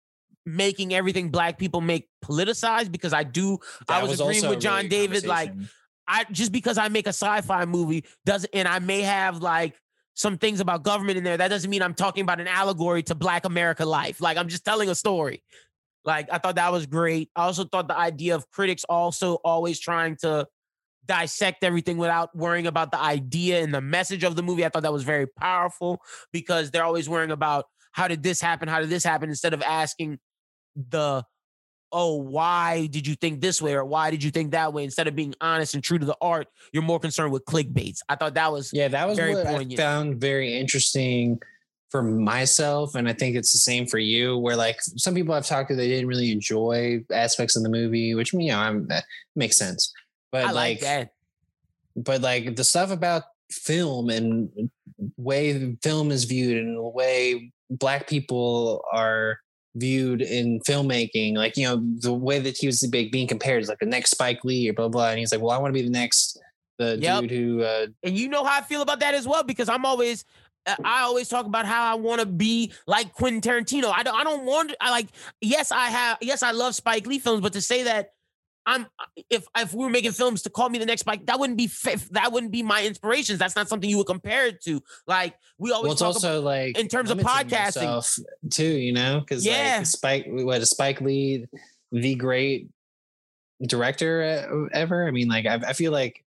making everything black people make politicized because I do that I was, was agreeing with John David like I just because I make a sci-fi movie doesn't and I may have like some things about government in there that doesn't mean I'm talking about an allegory to black America life. Like I'm just telling a story. Like I thought that was great. I also thought the idea of critics also always trying to dissect everything without worrying about the idea and the message of the movie. I thought that was very powerful because they're always worrying about how did this happen? How did this happen? Instead of asking the, oh, why did you think this way or why did you think that way? Instead of being honest and true to the art, you're more concerned with clickbaits. I thought that was yeah, that was very what poignant. I found very interesting for myself, and I think it's the same for you, where like some people I've talked to, they didn't really enjoy aspects of the movie, which you know, I'm that makes sense. But I like, like but like the stuff about film and way film is viewed and the way black people are viewed in filmmaking, like you know, the way that he was being compared is like the next Spike Lee or blah blah. And he's like, Well, I want to be the next the yep. dude who uh, and you know how I feel about that as well, because I'm always Uh, I always talk about how I want to be like Quentin Tarantino. I don't, I don't want. I like. Yes, I have. Yes, I love Spike Lee films, but to say that I'm, uh, if if we were making films to call me the next Spike, that wouldn't be that wouldn't be my inspirations. That's not something you would compare it to. Like we always. Well, it's also about, like in terms of podcasting too. You know, because yeah, like Spike, what a Spike Lee, the great director uh, ever. I mean, like I, I feel like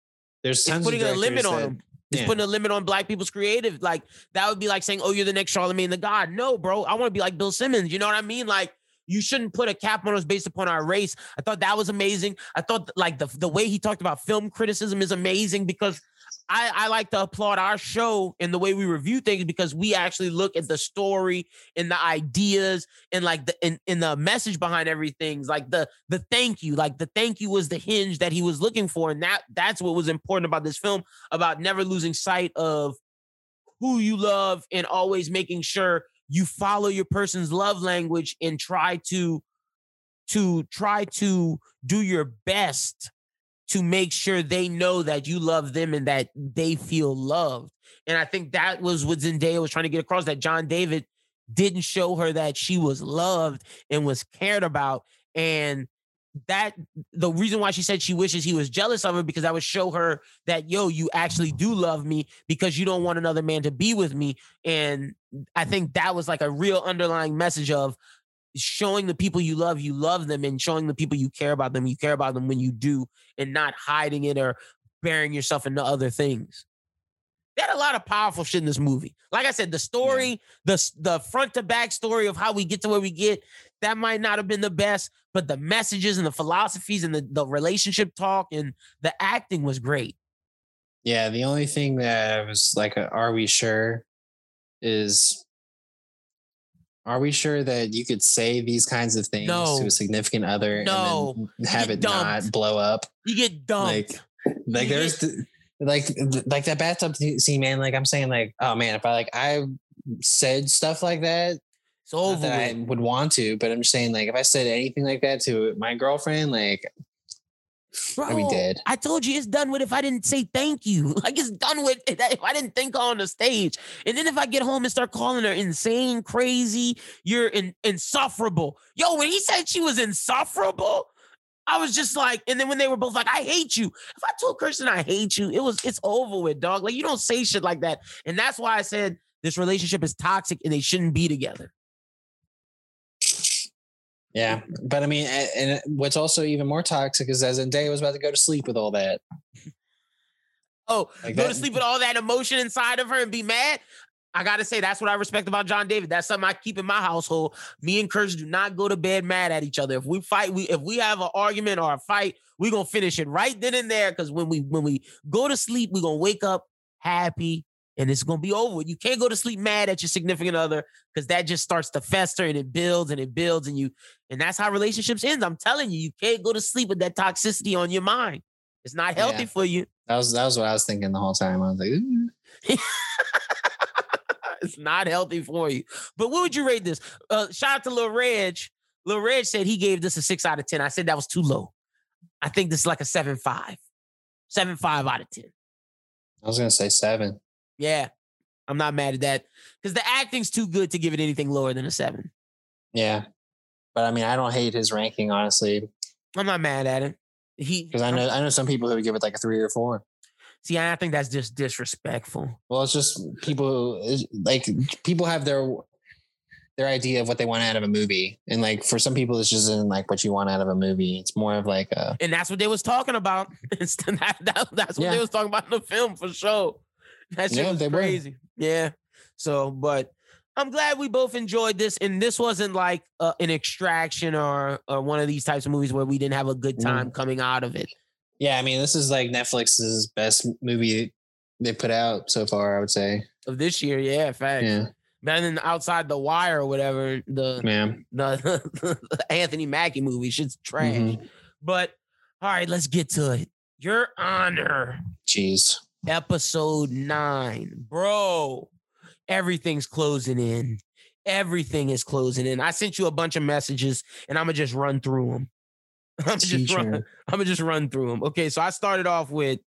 there's tons it's putting a limit on him. It's yeah. putting a limit on black people's creative. Like that would be like saying, "Oh, you're the next Charlemagne the God." No, bro. I want to be like Bill Simmons. You know what I mean? Like you shouldn't put a cap on us based upon our race. I thought that was amazing. I thought like the the way he talked about film criticism is amazing because I, I like to applaud our show and the way we review things because we actually look at the story and the ideas and like the in, in the message behind everything. Like the the thank you, like the thank you was the hinge that he was looking for, and that that's what was important about this film about never losing sight of who you love and always making sure you follow your person's love language and try to to try to do your best to make sure they know that you love them and that they feel loved. And I think that was what Zendaya was trying to get across that John David didn't show her that she was loved and was cared about. And that the reason why she said she wishes he was jealous of her because that would show her that yo you actually do love me because you don't want another man to be with me and i think that was like a real underlying message of showing the people you love you love them and showing the people you care about them you care about them when you do and not hiding it or burying yourself into other things they had a lot of powerful shit in this movie. Like I said, the story, yeah. the the front to back story of how we get to where we get, that might not have been the best, but the messages and the philosophies and the, the relationship talk and the acting was great. Yeah, the only thing that I was like, uh, are we sure? Is are we sure that you could say these kinds of things no. to a significant other no. and then have it dumped. not blow up? You get dumped. Like, like you there's get- like like that bathtub scene, man. Like I'm saying, like oh man, if I like I said stuff like that, it's over. That I would want to, but I'm just saying, like if I said anything like that to my girlfriend, like Bro, I'd be. I told you it's done with if I didn't say thank you. Like it's done with if I didn't think on the stage. And then if I get home and start calling her insane, crazy, you're in, insufferable. Yo, when he said she was insufferable, I was just like, and then when they were both like, I hate you. If I told Kirsten I hate you, it was it's over with, dog. Like you don't say shit like that. And that's why I said this relationship is toxic and they shouldn't be together. Yeah. But I mean, and what's also even more toxic is as Zendaya was about to go to sleep with all that. Oh, like go that. to sleep with all that emotion inside of her and be mad. I gotta say that's what I respect about John David. That's something I keep in my household. Me and Kurtz do not go to bed mad at each other. If we fight, we if we have an argument or a fight, we gonna finish it right then and there. Because when we when we go to sleep, we gonna wake up happy and it's gonna be over. You can't go to sleep mad at your significant other because that just starts to fester and it builds and it builds and you and that's how relationships end. I'm telling you, you can't go to sleep with that toxicity on your mind. It's not healthy yeah. for you. That was that was what I was thinking the whole time. I was like, it's not healthy for you. But what would you rate this? Uh, shout out to Lil Reg. Lil Reg said he gave this a six out of 10. I said that was too low. I think this is like a seven five. Seven five out of 10. I was gonna say seven. Yeah. I'm not mad at that. Because the acting's too good to give it anything lower than a seven. Yeah. But I mean, I don't hate his ranking, honestly. I'm not mad at it. He because I know I know some people who would give it like a three or four. See, I think that's just disrespectful. Well, it's just people like people have their their idea of what they want out of a movie, and like for some people, it's just isn't like what you want out of a movie. It's more of like a, and that's what they was talking about. that, that, that's what yeah. they was talking about in the film for sure. That shit yeah, was crazy. Were. Yeah. So, but I'm glad we both enjoyed this, and this wasn't like uh, an extraction or or one of these types of movies where we didn't have a good time mm. coming out of it. Yeah, I mean, this is like Netflix's best movie they put out so far. I would say of this year. Yeah, fact. Yeah. Better than outside the wire or whatever. The yeah. the, the Anthony Mackie movie. Shit's trash. Mm-hmm. But all right, let's get to it. Your Honor. Jeez. Episode nine, bro. Everything's closing in. Everything is closing in. I sent you a bunch of messages, and I'm gonna just run through them. I'm just run, I'm gonna just run through them. Okay, so I started off with.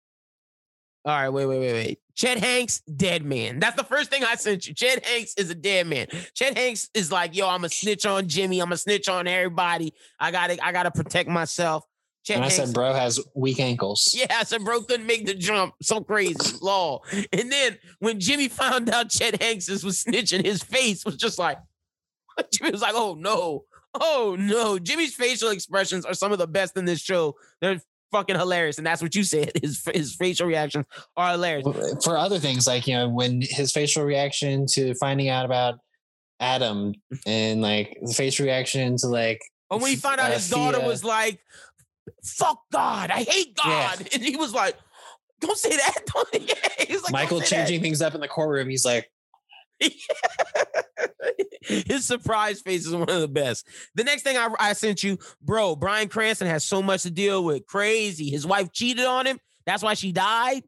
All right, wait, wait, wait, wait. Chet Hanks, dead man. That's the first thing I sent you. Chet Hanks is a dead man. Chet Hanks is like, yo, I'm a snitch on Jimmy. I'm a snitch on everybody. I gotta, I gotta protect myself. And I Hanks, said, bro has weak ankles. Yeah, I said, bro couldn't make the jump. So crazy, law. And then when Jimmy found out Chet Hanks was snitching, his face was just like, Jimmy was like, oh no. Oh no, Jimmy's facial expressions are some of the best in this show. They're fucking hilarious, and that's what you said. His his facial reactions are hilarious. For other things, like you know, when his facial reaction to finding out about Adam, and like the face reaction to like, oh, when he found out uh, his daughter Fia. was like, "Fuck God, I hate God," yeah. and he was like. Don't say that. Don't, yeah. He's like, Michael changing that. things up in the courtroom. He's like, His surprise face is one of the best. The next thing I, I sent you, bro, Bryan Cranston has so much to deal with. Crazy. His wife cheated on him. That's why she died.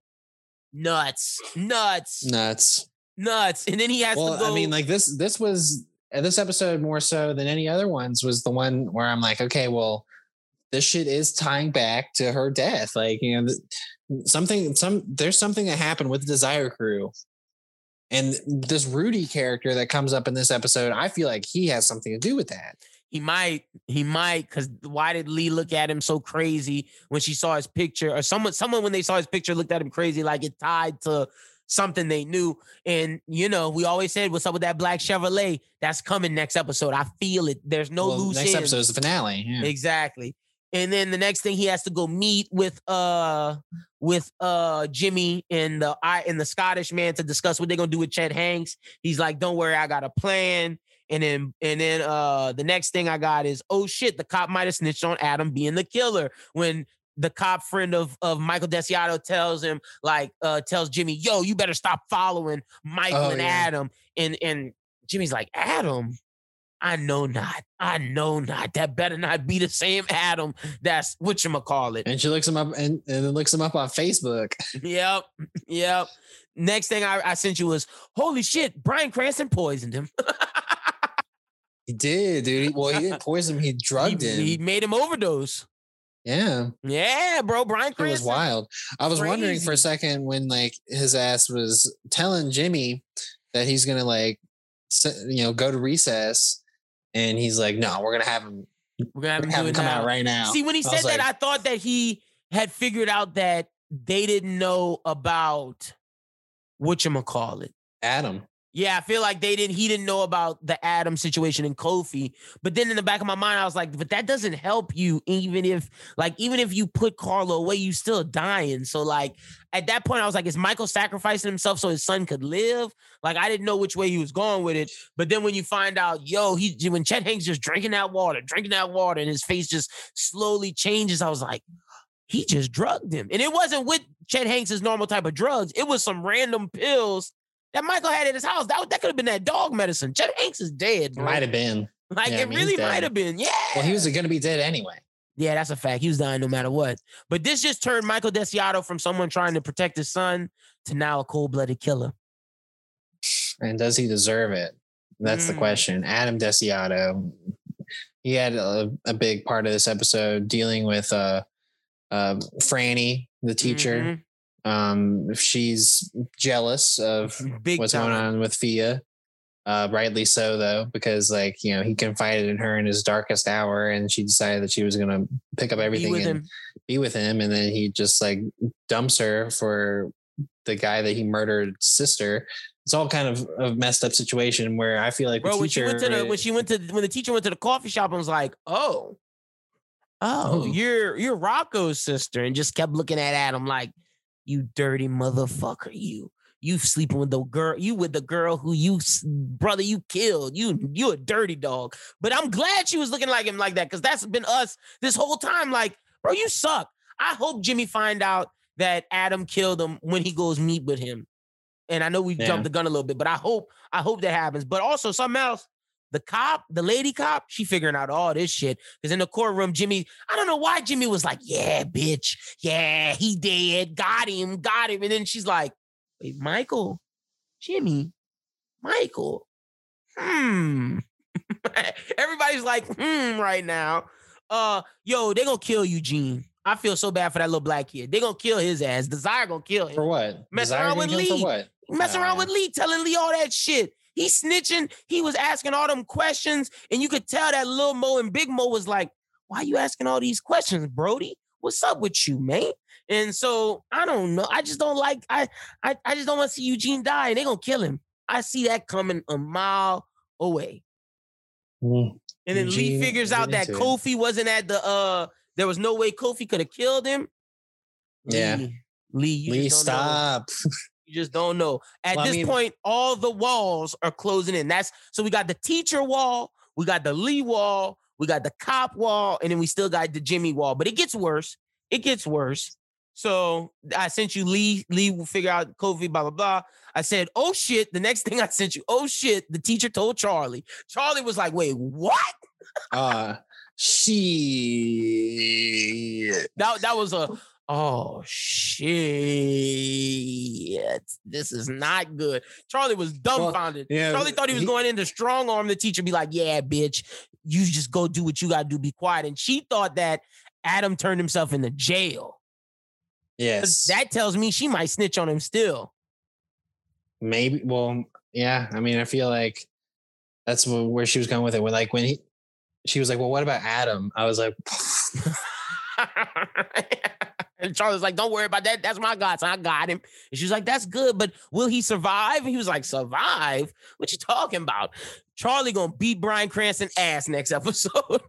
Nuts. Nuts. Nuts. Nuts. And then he has well, to go. I mean, like this, this was uh, this episode more so than any other ones was the one where I'm like, okay, well, this shit is tying back to her death. Like, you know, something, some, there's something that happened with the Desire Crew and this Rudy character that comes up in this episode, I feel like he has something to do with that. He might, he might, because why did Lee look at him so crazy when she saw his picture, or someone, someone when they saw his picture looked at him crazy, like it tied to something they knew. And you know, we always said, "What's up with that black Chevrolet?" That's coming next episode. I feel it. There's no well, loose next ends. episode is the finale. Yeah. Exactly. And then the next thing he has to go meet with uh with uh Jimmy and the I and the Scottish man to discuss what they're gonna do with Chet Hanks. He's like, "Don't worry, I got a plan." And then and then uh the next thing I got is oh shit, the cop might have snitched on Adam being the killer when the cop friend of of Michael Desiato tells him like uh tells Jimmy, yo, you better stop following Michael oh, and yeah. Adam. And and Jimmy's like, Adam, I know not. I know not. That better not be the same Adam. That's what you call it. And she looks him up and, and then looks him up on Facebook. Yep. Yep. Next thing I, I sent you was holy shit, Bryan Cranston poisoned him. he did, dude. Well, he didn't poison him, he drugged he, him. He made him overdose. Yeah. Yeah, bro. Bryan Cranston. It was wild. I was Crazy. wondering for a second when like his ass was telling Jimmy that he's gonna like you know go to recess and he's like, no, we're gonna have him we're gonna have him, have him come now. out right now. See, when he said that, like, I thought that he had figured out that they didn't know about what you call it. Adam. Yeah, I feel like they didn't. He didn't know about the Adam situation in Kofi. But then in the back of my mind, I was like, but that doesn't help you. Even if, like, even if you put Carlo away, you still dying. So like at that point, I was like, is Michael sacrificing himself so his son could live? Like I didn't know which way he was going with it. But then when you find out, yo, he when Chet Hanks just drinking that water, drinking that water, and his face just slowly changes, I was like, he just drugged him. And it wasn't with Chet Hanks' normal type of drugs. It was some random pills that Michael had at his house. That, that could have been that dog medicine. Chet Hanks is dead. Bro. Might have been. Like yeah, it I mean, really might have been. Yeah. Well, he was going to be dead anyway. Yeah, that's a fact. He was dying no matter what. But this just turned Michael Desiato from someone trying to protect his son to now a cold-blooded killer. And does he deserve it? That's mm. the question. Adam Desiato, he had a, a, big part of this episode dealing with uh, uh, Franny, the teacher, mm-hmm. Um, she's jealous of Big what's time. going on with Fia. Uh, rightly so though, because like you know he confided in her in his darkest hour, and she decided that she was gonna pick up everything and him. be with him, and then he just like dumps her for the guy that he murdered sister. It's all kind of a messed up situation where I feel like bro when she went to the when she went to when the teacher went to the coffee shop and was like, oh, oh, oh. you're you're Rocco's sister, and just kept looking at Adam like you dirty motherfucker, you. You sleeping with the girl, you with the girl who you brother you killed. You you a dirty dog. But I'm glad she was looking like him like that because that's been us this whole time. Like, bro, you suck. I hope Jimmy find out that Adam killed him when he goes meet with him. And I know we yeah. jumped the gun a little bit, but I hope I hope that happens. But also something else the cop, the lady cop, she figuring out all this shit. Because in the courtroom, Jimmy, I don't know why Jimmy was like, yeah, bitch. Yeah, he dead. Got him, got him. And then she's like, wait, Michael, Jimmy, Michael. Hmm. Everybody's like, hmm, right now. Uh, yo, they gonna kill Eugene. I feel so bad for that little black kid. They gonna kill his ass. Desire gonna kill him. For what? Messing around with Lee. Messing around with Lee, telling Lee all that shit. He snitching. He was asking all them questions, and you could tell that little Mo and Big Mo was like, "Why you asking all these questions, Brody? What's up with you, man?" And so I don't know. I just don't like. I I, I just don't want to see Eugene die, and they gonna kill him. I see that coming a mile away. Mm. And then Eugene, Lee figures out that Kofi it. wasn't at the. uh There was no way Kofi could have killed him. Yeah. Lee, Lee, Lee stop. You just don't know. At well, this I mean, point, all the walls are closing in. That's so we got the teacher wall, we got the Lee wall, we got the cop wall, and then we still got the Jimmy wall. But it gets worse. It gets worse. So I sent you Lee. Lee will figure out Kofi, blah, blah, blah. I said, oh shit. The next thing I sent you, oh shit. The teacher told Charlie. Charlie was like, wait, what? uh she that, that was a oh shit, this is not good. Charlie was dumbfounded. Well, yeah, Charlie thought he was he, going in to strong arm the teacher, be like, yeah, bitch, you just go do what you gotta do, be quiet. And she thought that Adam turned himself into jail. Yes. That tells me she might snitch on him still. Maybe. Well, yeah. I mean, I feel like that's where she was going with it. When like when he, she was like, "Well, what about Adam?" I was like, And Charlie's like, don't worry about that. That's my godson. I got him. And she's like, that's good, but will he survive? And he was like, survive? What you talking about? Charlie gonna beat Bryan Cranston ass next episode.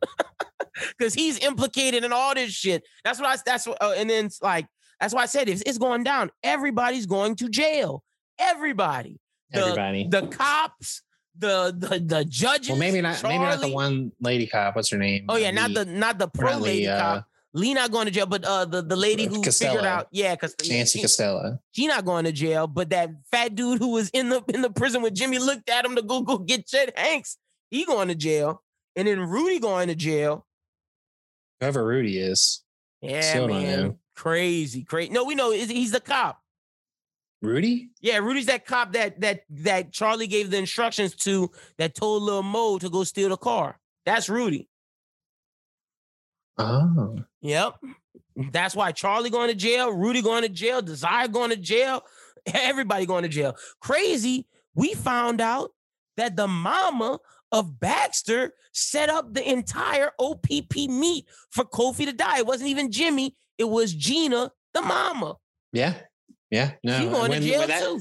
Cause he's implicated in all this shit. That's what I that's what uh, and then it's like that's why I said if it's going down, everybody's going to jail. Everybody. The, Everybody. The cops, the the the judges. Well, maybe not. Charlie. Maybe not the one lady cop. What's her name? Oh yeah, not the not the pro lady uh, cop. Lee not going to jail, but uh the, the lady who figured out, yeah, because Nancy Costello. she not going to jail. But that fat dude who was in the in the prison with Jimmy looked at him to go go get Chet Hanks, he going to jail, and then Rudy going to jail. Whoever Rudy is. Yeah, Still man, crazy, crazy. No, we know he's he's the cop. Rudy? Yeah, Rudy's that cop that that that Charlie gave the instructions to that told Lil Mo to go steal the car. That's Rudy. Oh. Yep. That's why Charlie going to jail, Rudy going to jail, Desire going to jail, everybody going to jail. Crazy. We found out that the mama of Baxter set up the entire OPP meet for Kofi to die. It wasn't even Jimmy, it was Gina, the mama. Yeah. Yeah. No. she going when- to jail that- too.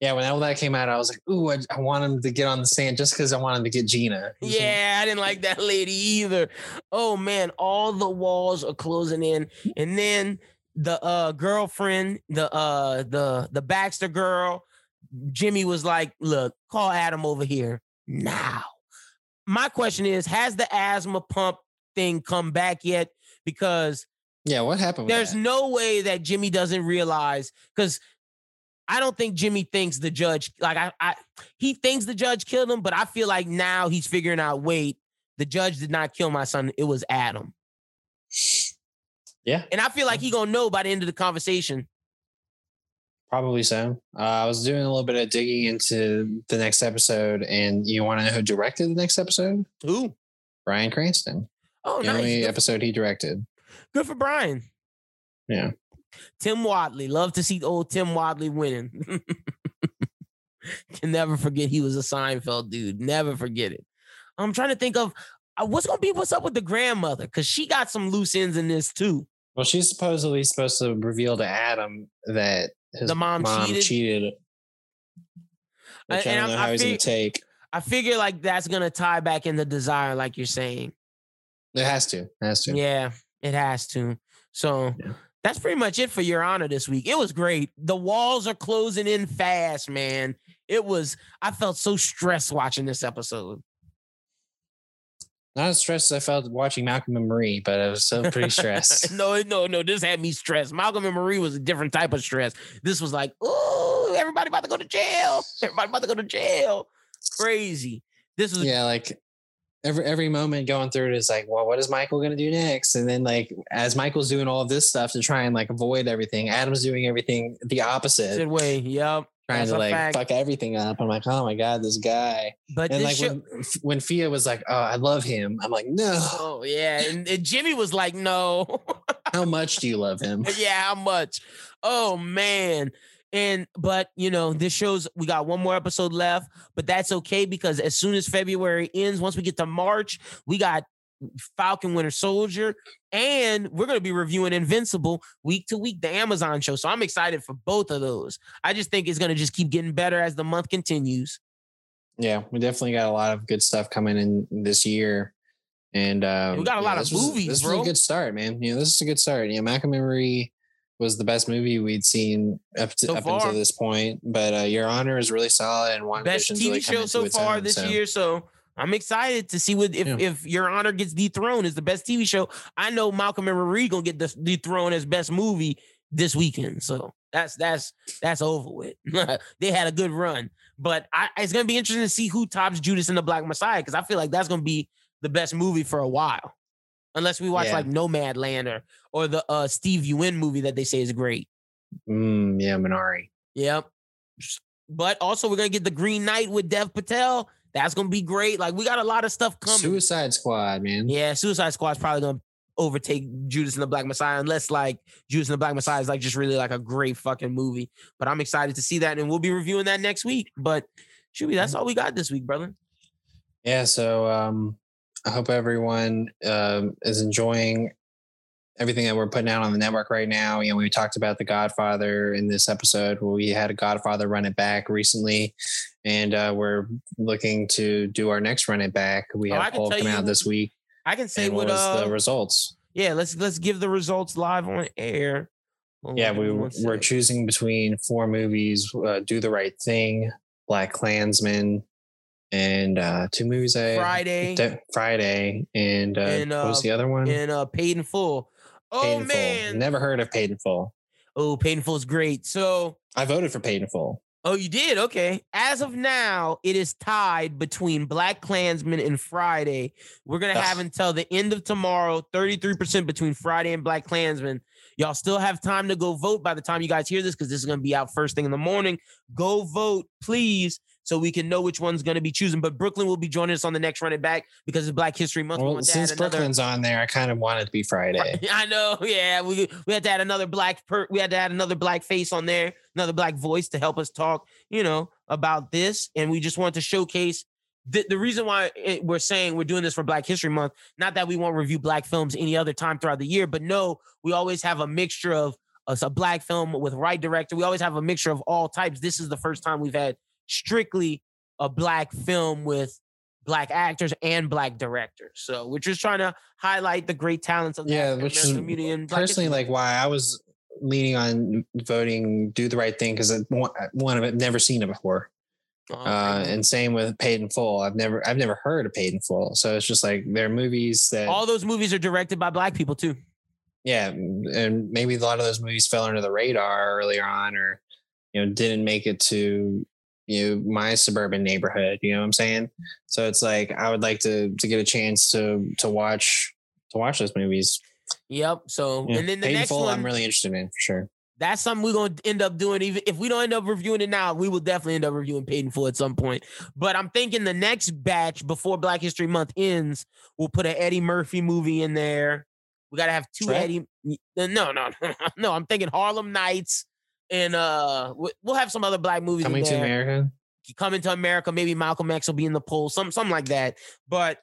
Yeah, when all that came out, I was like, "Ooh, I, I want him to get on the stand just because I want him to get Gina." Yeah, I didn't like that lady either. Oh man, all the walls are closing in, and then the uh girlfriend, the uh the the Baxter girl, Jimmy was like, "Look, call Adam over here now." My question is, has the asthma pump thing come back yet? Because Yeah, what happened? There's that? no way that Jimmy doesn't realize because I don't think Jimmy thinks the judge like I, I he thinks the judge killed him, but I feel like now he's figuring out wait, the judge did not kill my son, it was Adam. Yeah, And I feel like he gonna know by the end of the conversation. probably so. Uh, I was doing a little bit of digging into the next episode, and you want to know who directed the next episode? Who? Bryan Cranston. Oh, the nice. only Good, episode he directed. good for Bryan. Yeah. Tim Whatley. Love to see old Tim Whatley winning. Can never forget he was a Seinfeld dude. Never forget it. I'm trying to think of uh, what's gonna be what's up with the grandmother because she got some loose ends in this too. Well, she's supposedly supposed to reveal to Adam that his The mom cheated? cheated. And- Which I and don't know how I he's gonna take. I figure like that's gonna tie back into desire, like you're saying. It has to. It has to. Yeah, it has to. So Yeah. That's pretty much it for your honor this week. It was great. The walls are closing in fast, man. It was. I felt so stressed watching this episode. Not as stressed as I felt watching Malcolm and Marie, but I was so pretty stressed. no, no, no. This had me stressed. Malcolm and Marie was a different type of stress. This was like, oh, everybody about to go to jail. Everybody about to go to jail. Crazy. This was yeah, like every every moment going through it is like, well, what is Michael gonna do next? And then like as Michael's doing all of this stuff to try and like avoid everything, Adam's doing everything the opposite, good way. Yep. trying that's to like fact. fuck everything up. I'm like, oh my god, this guy. But And like show, when when Fia was like, oh, I love him. I'm like, no. oh yeah, and, and Jimmy was like, no. How much do you love him? yeah, how much? Oh man. And but you know, this shows we got one more episode left, but that's okay because as soon as February ends, once we get to March, we got Falcon Winter Soldier, and we're gonna be reviewing Invincible week to week, the Amazon show. So I'm excited for both of those. I just think it's gonna just keep getting better as the month continues. Yeah, we definitely got a lot of good stuff coming in this year. And um, we got a yeah, lot of was- movies, this bro. was a good start, man. You know, this is a good start. You know, Malcolm and Marie was the best movie we'd seen up to So up far. until this point. But uh, Your Honor is really solid, and one of the Best TV show so far this year. So I'm excited to see what if, Yeah. if Your Honor gets dethroned as the best TV show. I know Malcolm and Marie gonna get this dethroned as best movie this weekend. So that's that's that's over with. they had a good run, but I, it's gonna be interesting to see who tops Judas and the Black Messiah because I feel like that's gonna be the best movie for a while, unless we watch Yeah. like Nomadland or or the uh, Steven Yeun movie that they say is great. Mm, yeah, Minari. Yep. But also we're gonna get the Green Knight with Dev Patel. That's gonna be great. Like we got a lot of stuff coming. Suicide Squad, man. Yeah, Suicide Squad's probably gonna overtake Judas and the Black Messiah, unless like Judas and the Black Messiah is like just really like a great fucking movie. But I'm excited to see that, and we'll be reviewing that next week. But should be that's all we got this week, brother. Yeah, so um, I hope everyone um, is enjoying everything that we're putting out on the network right now. You know, we talked about The Godfather in this episode we had a Godfather run it back recently, and uh, we're looking to do our next run it back. We oh, have oh, poll coming out this week. I can say what, what uh, the results. Yeah, let's let's give the results live on air. Yeah, we we're choosing between four movies: uh, Do the Right Thing, Black Klansman, and uh two movies I Friday, de- Friday, and, uh, and uh, what was the other one? And uh, Paid in Full. Oh Paid in man, Full. never heard of Paid in Full. Oh, Paid in Full is great. So I voted for Paid in Full. Oh, you did? Okay. As of now, it is tied between Black Klansman and Friday. We're gonna have until the end of tomorrow, 33% between Friday and Black Klansman. Y'all still have time to go vote by the time you guys hear this, because this is gonna be out first thing in the morning. Go vote, please so we can know which one's going to be choosing. But Brooklyn will be joining us on the next running back because it's Black History Month. Well, we since Brooklyn's on there, I kind of wanted it to be Friday. I know. Yeah, we we had to add another black per, we had to add another black face on there, another black voice to help us talk, you know, about this. And we just want to showcase the, the reason why it, we're saying we're doing this for Black History Month, not that we won't review black films any other time throughout the year, but no, we always have a mixture of a, a black film with right director. We always have a mixture of all types. This is the first time we've had strictly a black film with black actors and black directors. So we're just trying to highlight the great talents of the yeah, which is personally like why I was leaning on voting "Do the Right Thing" because one of it never seen it before. Oh, uh, and same with Paid in Full. I've never I've never heard of Paid in Full. So it's just like there are movies that all those movies are directed by black people too. Yeah, and maybe a lot of those movies fell under the radar earlier on, or you know didn't make it to you know my suburban neighborhood you know what i'm saying so it's like i would like to to get a chance to to watch to watch those movies yep so yeah. and then the Paid in Full, next one i'm really interested in for sure that's something we're going to end up doing. Even if we don't end up reviewing it now, we will definitely end up reviewing Paid in Full at some point. But I'm thinking the next batch before Black History Month ends, we'll put an Eddie Murphy movie in there. We got to have two Eddie. No, no, no, no. I'm thinking Harlem Nights and uh we'll have some other black movies coming to America. Coming to America, maybe Malcolm X will be in the poll, some something like that. But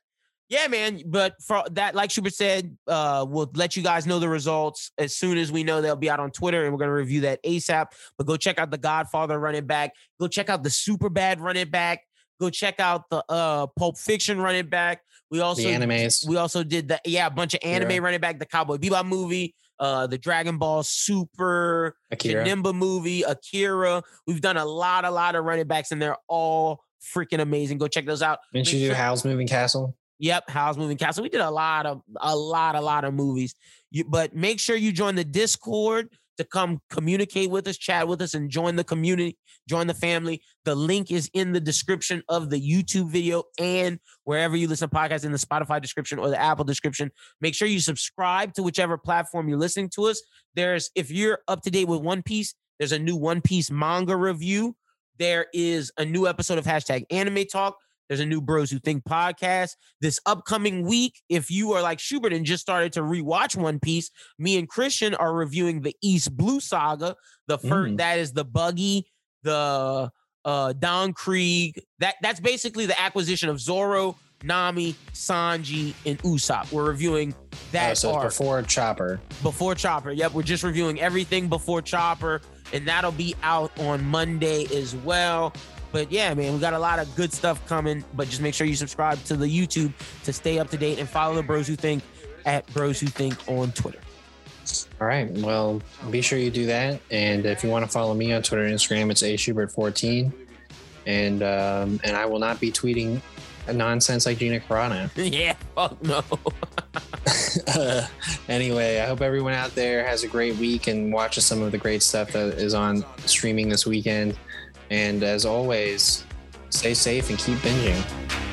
yeah, man. But for that, like Schubert said, uh, we'll let you guys know the results as soon as we know they'll be out on Twitter, and we're gonna review that ASAP. But go check out the Godfather running back. Go check out the Superbad running back. Go check out the uh Pulp Fiction running back. We also the animes. We also did the yeah a bunch of anime yeah. running back. The Cowboy Bebop movie uh, the Dragon Ball Super, Akira. Nimba movie, Akira. We've done a lot, a lot of running backs, and they're all freaking amazing. Go check those out. Didn't Make you do sure- Howl's Moving Castle? Yep, Howl's Moving Castle. We did a lot of, a lot, a lot of movies. You, but make sure you join the Discord to come communicate with us, chat with us, and join the community, join the family. The link is in the description of the YouTube video and wherever you listen to podcasts in the Spotify description or the Apple description. Make sure you subscribe to whichever platform you're listening to us. There's, if you're up to date with One Piece, there's a new One Piece manga review. There is a new episode of hashtag anime talk. There's a new Bros Who Think podcast. This upcoming week, if you are like Schubert and just started to rewatch One Piece, me and Christian are reviewing the East Blue Saga. The first mm. that is the Buggy, the uh Don Krieg. That that's basically the acquisition of Zoro, Nami, Sanji, and Usopp. We're reviewing that oh, so before Chopper. Before Chopper. Yep, we're just reviewing everything before Chopper, and that'll be out on Monday as well. But yeah, man, we got a lot of good stuff coming. But just make sure you subscribe to the YouTube to stay up to date and follow the Bros Who Think at Bros Who Think on Twitter. All right. Well, be sure you do that. And if you want to follow me on Twitter and Instagram, it's a Schubert14. And um, and I will not be tweeting nonsense like Gina Carano. yeah, fuck no. uh, anyway, I hope everyone out there has a great week and watches some of the great stuff that is on streaming this weekend. And as always, stay safe and keep binging.